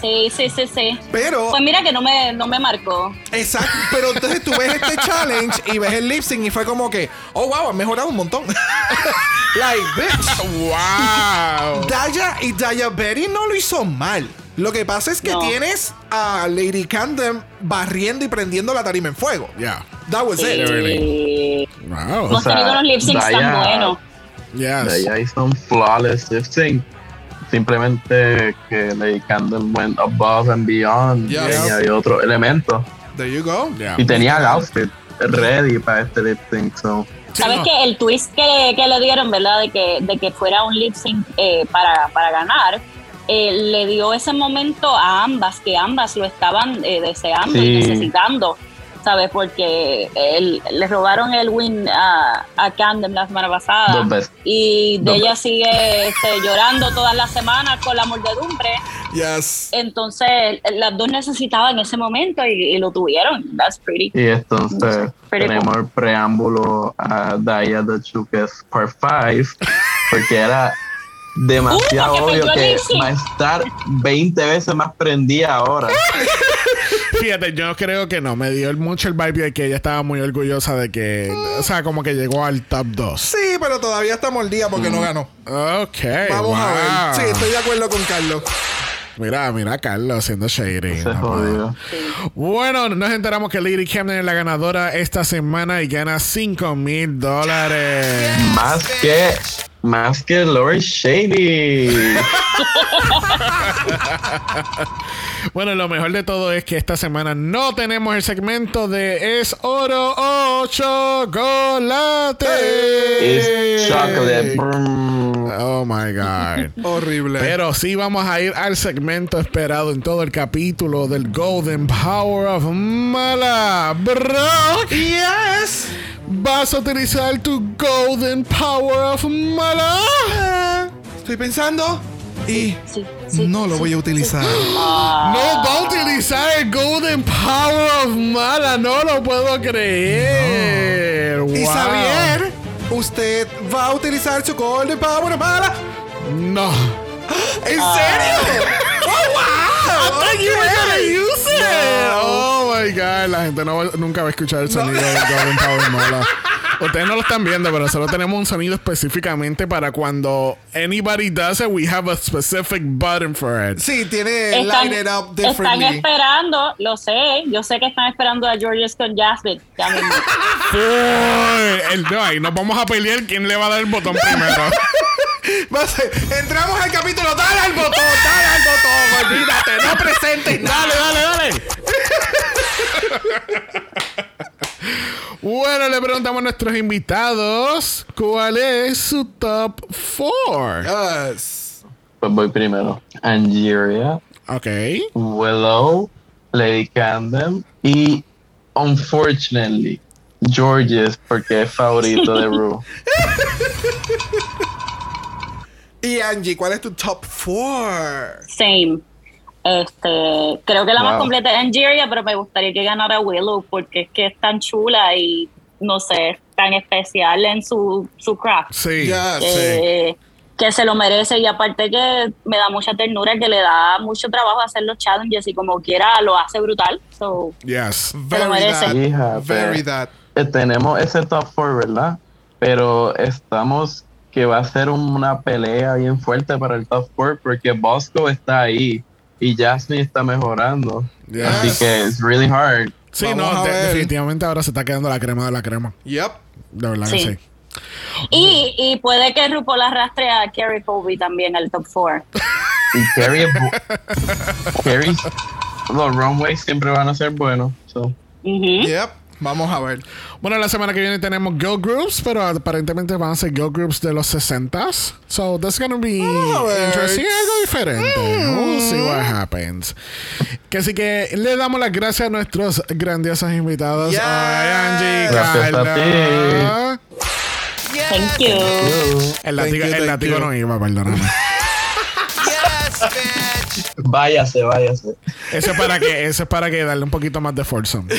sí, sí, sí, sí. Pero, Pues mira que no me, no me marcó. exacto. Pero entonces tú ves este challenge y ves el lip sync y fue como que, oh wow, han mejorado un montón. like, bitch. ¡Wow! Daya y Daya Berry no lo hizo mal. Lo que pasa es que No. tienes a Lady Candem barriendo y prendiendo la tarima en fuego. Yeah. That was it. Wow. hemos sea, tenido unos lip syncs tan Daya- buenos. Yes. Ella hizo un flawless lip sync. Simplemente que Lady Candle went above and beyond Yeah. y añadió otro elemento. There you go. Yeah. Y tenía el outfit ready para este lip sync. So. ¿Sabes no. que El twist que, que le dieron, ¿verdad? De que, de que fuera un lip sync eh, para, para ganar, eh, le dio ese momento a ambas, que ambas lo estaban eh, deseando y Sí. necesitando, ¿sabes? Porque el- le robaron el win a, a Camden la semana pasada. Dos veces. Y de Dos ella sigue este, llorando todas las semanas con la mordedumbre. Yes. Entonces, las dos necesitaban ese momento y, y lo tuvieron. That's pretty. Y entonces Pretty tenemos cool. el preámbulo a Daya the Chukes Part 5, porque era demasiado Uh, porque obvio que va a estar 20 veces más prendida ahora. Fíjate, yo creo que no. Me dio mucho el vibe de que ella estaba muy orgullosa de que. O sea, como que llegó al top 2. Sí, pero todavía está mordida porque no ganó. Ok. Vamos a ver. Sí, estoy de acuerdo con Carlos. Mira, mira, Carlos haciendo. Se jodió. Bueno, nos enteramos que Lady Camden es la ganadora esta semana y gana 5 mil dólares. Más que, más que Lori Shady. Bueno, lo mejor de todo es que esta semana no tenemos el segmento de Es Oro o Chocolate. It's chocolate. Oh my God. Horrible. Pero sí vamos a ir al segmento esperado en todo el capítulo del Golden Power of Mala. Bro, yes. ¿Vas a utilizar tu Golden Power of Mala? Ah, Estoy pensando y Sí, sí, no lo sí. voy a utilizar. No va a utilizar el Golden Power of Mala, no lo puedo creer. Y Wow. Xavier, usted va a utilizar su Golden Power para. No. ¿En serio? ¡Oh, thought you were gonna use it. No. Oh my god, la gente no va- nunca va a escuchar el sonido del Golden Power Mala. Ustedes no lo están viendo, pero solo tenemos un sonido específicamente para cuando anybody does it, we have a specific button for it. Sí, tiene Están, line it up están differently. esperando, lo sé, yo sé que están esperando a George con Jasmine. Ya mismo. El, no, ahí nos vamos a pelear quién le va a dar el botón primero. Entramos al capítulo, dale al botón, dale al botón, olvídate, no presentes nada. dale, dale, dale. Bueno, le preguntamos a nuestros invitados cuál es su top 4. Yes. Pues voy primero. Angeria, Ok. Willow, Lady Camden y, unfortunately, Georges, porque es favorito de Rue. Y Angie, ¿cuál es tu top 4? Same. Este, creo que la más completa es Angeria, pero me gustaría que ganara Willow porque es que es tan chula y no sé, tan especial en su, su craft. Sí. Eh, que se lo merece y aparte que me da mucha ternura que le da mucho trabajo hacer los challenges y como quiera lo hace brutal. So, Yes. Very merece. that. Hija, Very pero- that. Eh, tenemos ese top 4, ¿verdad? Pero estamos que va a ser una pelea bien fuerte para el top 4 porque Bosco está ahí y Jasmine está mejorando. Yes. Así que es really hard. Sí, Vamos no, a de- ver. definitivamente ahora se está quedando la crema de la crema. Yep. De verdad que Sí. sí. y, y puede que RuPaul arrastre a Carrie Colby también al top 4. Y bu- Carrie, los runways siempre van a ser buenos. So. Yep. Vamos a ver. Bueno, la semana que viene tenemos girl groups, pero aparentemente van a ser girl groups de los 60s. So that's gonna be a interesting, algo diferente. We'll see what happens. Que así que le damos las gracias a nuestros grandiosos invitados. Yes. Ay, Angie, Gracias a Carla. Thank you. El látigo, el látigo no iba, perdóname. Yes, bitch. Váyase, váyase. Eso es para que, eso es para que darle un poquito más de foursome.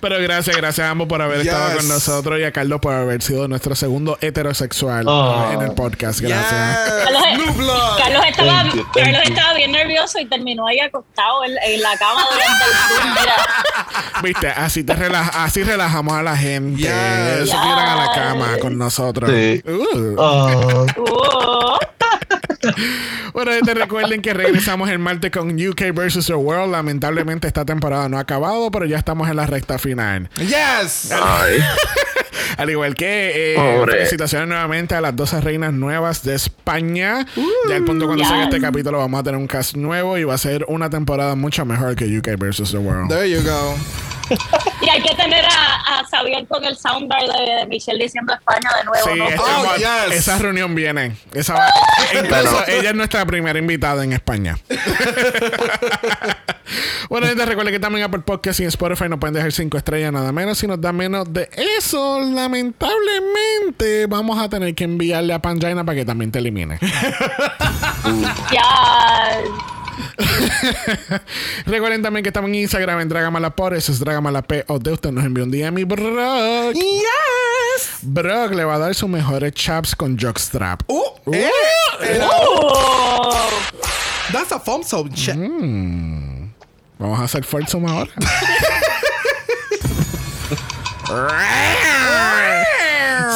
Pero gracias, gracias a ambos por haber estado con nosotros y a Carlos por haber sido nuestro segundo heterosexual Oh. en el podcast. Gracias. Carlos, Yes. Estaba, Thank you, thank Carlos estaba bien nervioso y terminó ahí acostado en, en la cama durante el Zoom. Mira, Viste, así te relaja, así relajamos a la gente. Yes. Se tiran a la cama con nosotros. Sí. Uh. Oh, uh, Bueno, gente, recuerden que regresamos el martes con UK vs. The World. Lamentablemente esta temporada no ha acabado, pero ya estamos en la recta final. Yes. ay. Al igual que eh, felicitaciones nuevamente a las 12 reinas nuevas de España. ya al punto cuando yes. salga este capítulo vamos a tener un cast nuevo y va a ser una temporada mucho mejor que UK vs. The World. There you go. y hay que tener a, a Xavier con el soundbar de, Michelle diciendo España de nuevo. Sí, ¿no? estamos- Oh, yes. esa reunión viene. Esa va- incluso ella es nuestra primera invitada en España. bueno, gente, recuerden que también Apple Podcast y Spotify nos pueden dejar 5 estrellas nada menos. Si nos da menos de eso, lamentablemente vamos a tener que enviarle a Pangina para que también te elimine. Ya. Recuerden también que estamos en Instagram en Dragamalapod. Eso es Dragamalap o de usted nos envió un DM y Brock. Yes. Brock le va a dar sus mejores chaps con jockstrap. Uh, eh, eh, Oh. That's a foam soap check. Vamos a hacer fuerza ahora.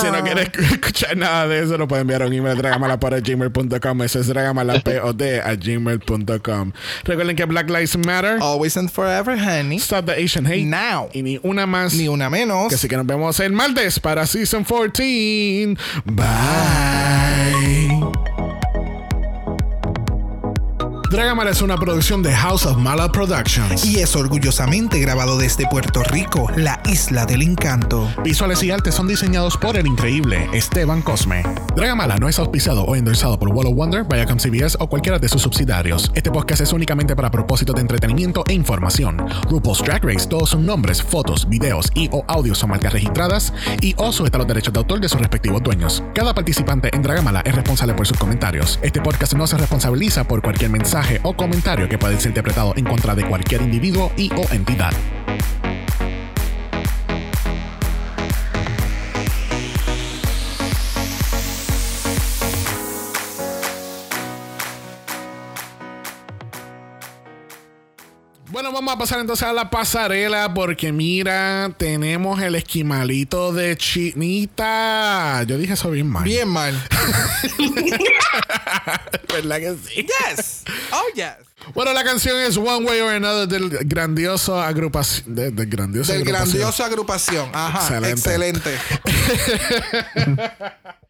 si no quieres escuchar nada de eso, nos pueden enviar un email a dragamalapod.gmail.com. Eso es dragamalapod a gmail.com. Recuerden que Black Lives Matter. Always and forever, honey. Stop the Asian Hate. Now. Y ni una más. Ni una menos. Que así que nos vemos el martes para Season 14. Bye. Dragamala es una producción de House of Mala Productions. Y es orgullosamente grabado desde Puerto Rico, la isla del encanto. Visuales y artes son diseñados por el increíble Esteban Cosme. Dragamala no es auspiciado o endorsado por Wall of Wonder, Viacom CBS o cualquiera de sus subsidiarios. Este podcast es únicamente para propósitos de entretenimiento e información. RuPaul's Drag Race, todos sus nombres, fotos, videos y o audios son marcas registradas y o sujeta a los derechos de autor de sus respectivos dueños. Cada participante en Dragamala es responsable por sus comentarios. Este podcast no se responsabiliza por cualquier mensaje o comentario que pueda ser interpretado en contra de cualquier individuo y o entidad. Bueno, vamos a pasar entonces a la pasarela porque mira, tenemos el esquimalito de Chinita. Yo dije eso bien mal. Bien mal. ¿Verdad que sí? Yes. Oh, yes. Bueno, la canción es One Way or Another del grandioso agrupación. de- Del grandioso Del agrupación. Ajá. Excelente. Excelente.